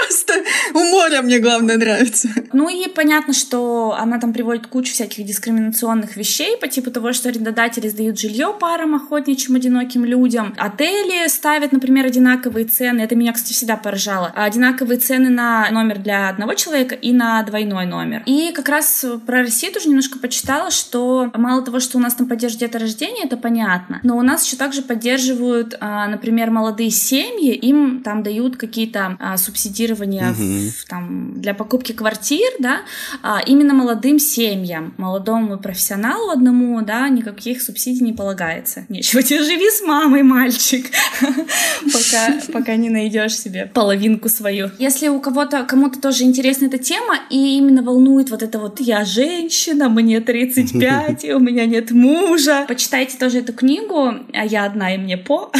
Просто у моря мне главное нравится. Ну и понятно, что она там приводит кучу всяких дискриминационных вещей по типу того, что арендодатели сдают жилье парам охотничьим одиноким людям. Отели ставят, например, одинаковые цены. Это меня, кстати, всегда поражало. Одинаковые цены на номер для одного человека и на двойной номер. И как раз про Россию тоже немножко почитала, что мало того, что у нас там поддерживают деторождение, это понятно, но у нас еще также поддерживают, а, например, молодые семьи, им там дают какие-то а, субсидирования угу. в, там, там для покупки квартир, да, а, именно молодым семьям, молодому профессионалу одному, да, никаких субсидий не полагается. Нечего тебе живи с мамой, мальчик, пока, пока не найдешь себе половинку свою. Если у кого-то, кому-то тоже интересна эта тема и именно волнует вот это вот «я женщина, мне 35, и у меня нет мужа», почитайте тоже эту книгу, а я одна, и мне по.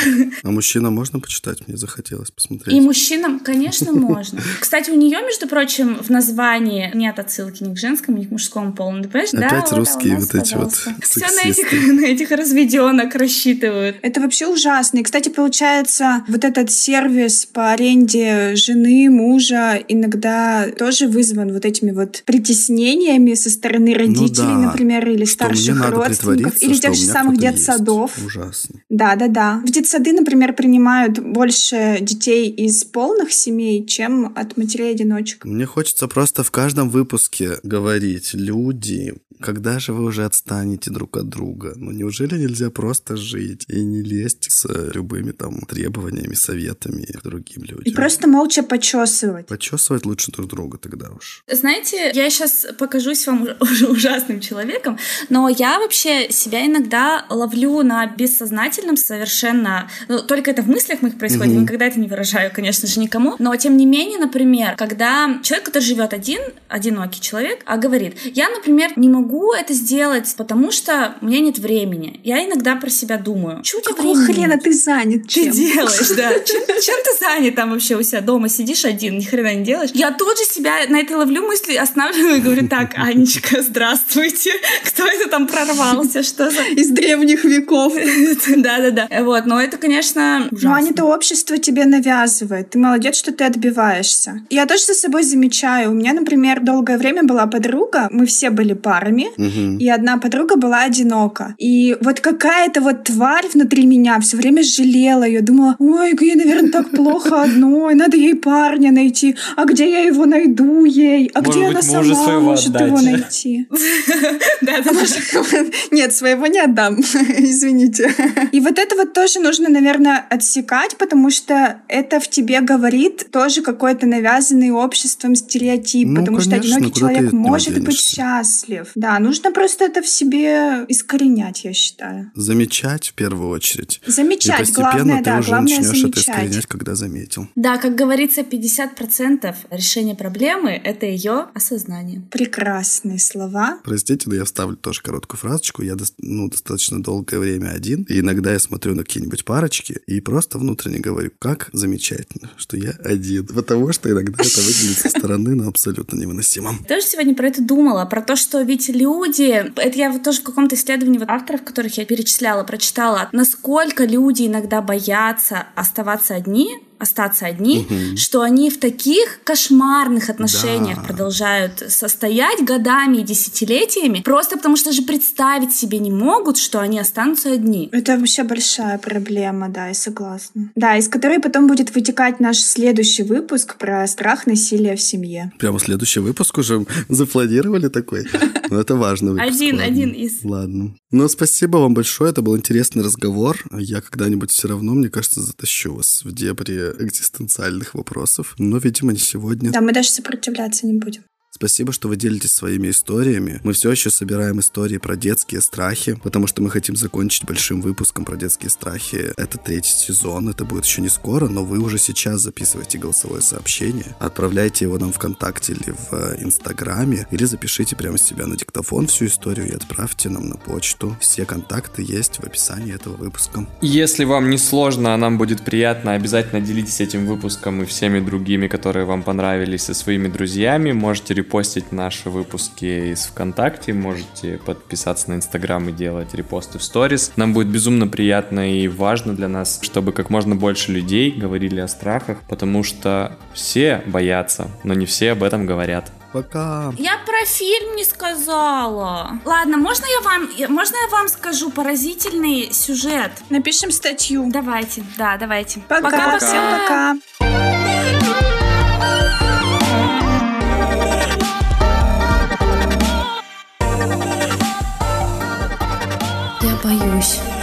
А мужчинам можно почитать? Мне захотелось посмотреть. И мужчинам, конечно, можно. Кстати, у нее, между прочим, в названии нет отсылки ни к женскому, ни к мужскому полу. Ты понимаешь? Опять да, русские вот, вот эти вот Все на этих, на этих разведенок рассчитывают. Это вообще ужасно. И, кстати, получается, вот этот сервис по аренде жены, мужа иногда тоже вызван вот этими вот притеснениями со стороны родителей, ну да, например, или что старших мне надо родственников, или тех же самых детсадов. Ужасно. Да, да, да. В детсады, например, принимают больше детей из полных семей, чем от матерей-одиночек. Мне хочется просто в каждом выпуске говорить, люди, когда же вы уже отстанете друг от друга? Ну неужели нельзя просто жить и не лезть с любыми там требованиями, советами к другим людям? И просто молча почесывать. Почесывать лучше друг друга тогда уж. Знаете, я сейчас покажусь вам уже ужасным человеком, но я вообще себя иногда ловлю на бессознательном совершенно... Ну, только это в мыслях моих происходит, mm-hmm. никогда это не выражаю, конечно же, никому. Но тем не менее, например, когда человек, который живет один, одинокий человек, а говорит, я, например, не могу это сделать, потому что у меня нет времени. Я иногда про себя думаю. Чего Какого хрена ты занят? Чем? Ты делаешь, да. Чем, чем ты занят там вообще у себя дома? Сидишь один, ни хрена не делаешь. Я тут же себя на это ловлю мысли, останавливаю и говорю, так, Анечка, здравствуйте. Кто это там прорвался? Что за... Из древних веков. Да-да-да. Вот, но это, конечно, ужасно. Ну, Аня, общество тебе навязывает. Ты молодец, что ты отбиваешься. Я тоже за собой замечаю. У меня, например, долгое время была подруга, мы все были парами, Угу. и одна подруга была одинока. И вот какая-то вот тварь внутри меня все время жалела ее. Думала, ой, ей, наверное, так плохо одной, надо ей парня найти. А где я его найду ей? А где она сама может его найти? Да, да, Нет, своего не отдам, извините. И вот это вот тоже нужно, наверное, отсекать, потому что это в тебе говорит тоже какой-то навязанный обществом стереотип, Ну, потому что конечно, одинокий куда ты человек может быть счастлив. Да, нужно просто это в себе искоренять, я считаю. Замечать в первую очередь. И Замечать, постепенно главное, ты да, уже главное начнешь это замечать. искоренять, когда заметил. Да, как говорится, 50% решения проблемы — это ее осознание. Прекрасные слова. Простите, но я вставлю тоже короткую фразочку. Я ну, достаточно долгое время один, и иногда я смотрю на какие-нибудь парочки и просто внутренне говорю, как замечательно, что я один. Потому что иногда это выглядит со стороны, но абсолютно невыносимо. Тоже сегодня про это думала, про то, что ведь люди, это я вот тоже в каком-то исследовании вот авторов, которых я перечисляла, прочитала, насколько люди иногда боятся оставаться одни, остаться одни, что они в таких кошмарных отношениях Да. продолжают состоять годами и десятилетиями, просто потому что же представить себе не могут, что они останутся одни. Это вообще большая проблема, да, я согласна. Да, из которой потом будет вытекать наш следующий выпуск про страх насилия в семье. Прямо следующий выпуск уже запланировали такой. Ну, это важно. выпуск, Один, один из. Ладно. Ну, спасибо вам большое. Это был интересный разговор. Я когда-нибудь все равно, мне кажется, затащу вас в дебри экзистенциальных вопросов. Но, видимо, не сегодня. Да, мы даже сопротивляться не будем. Спасибо, что вы делитесь своими историями. Мы все еще собираем истории про детские страхи, потому что мы хотим закончить большим выпуском про детские страхи. Это третий сезон, это будет еще не скоро, но вы уже сейчас записываете голосовое сообщение, отправляйте его нам ВКонтакте или в э, Инстаграме, или запишите прямо с себя на диктофон всю историю и отправьте нам на почту. Все контакты есть в описании этого выпуска. Если вам не сложно, а нам будет приятно, обязательно делитесь этим выпуском и всеми другими, которые вам понравились, со своими друзьями. Можете репостить наши выпуски из ВКонтакте, можете подписаться на Инстаграм и делать репосты в сторис. Нам будет безумно приятно и важно для нас, чтобы как можно больше людей говорили о страхах, потому что все боятся, но не все об этом говорят. Пока! Я про фильм не сказала. Ладно, можно я вам, можно я вам скажу поразительный сюжет? Напишем статью. Давайте, да, давайте. Пока, Пока-пока. всем пока. я боюсь.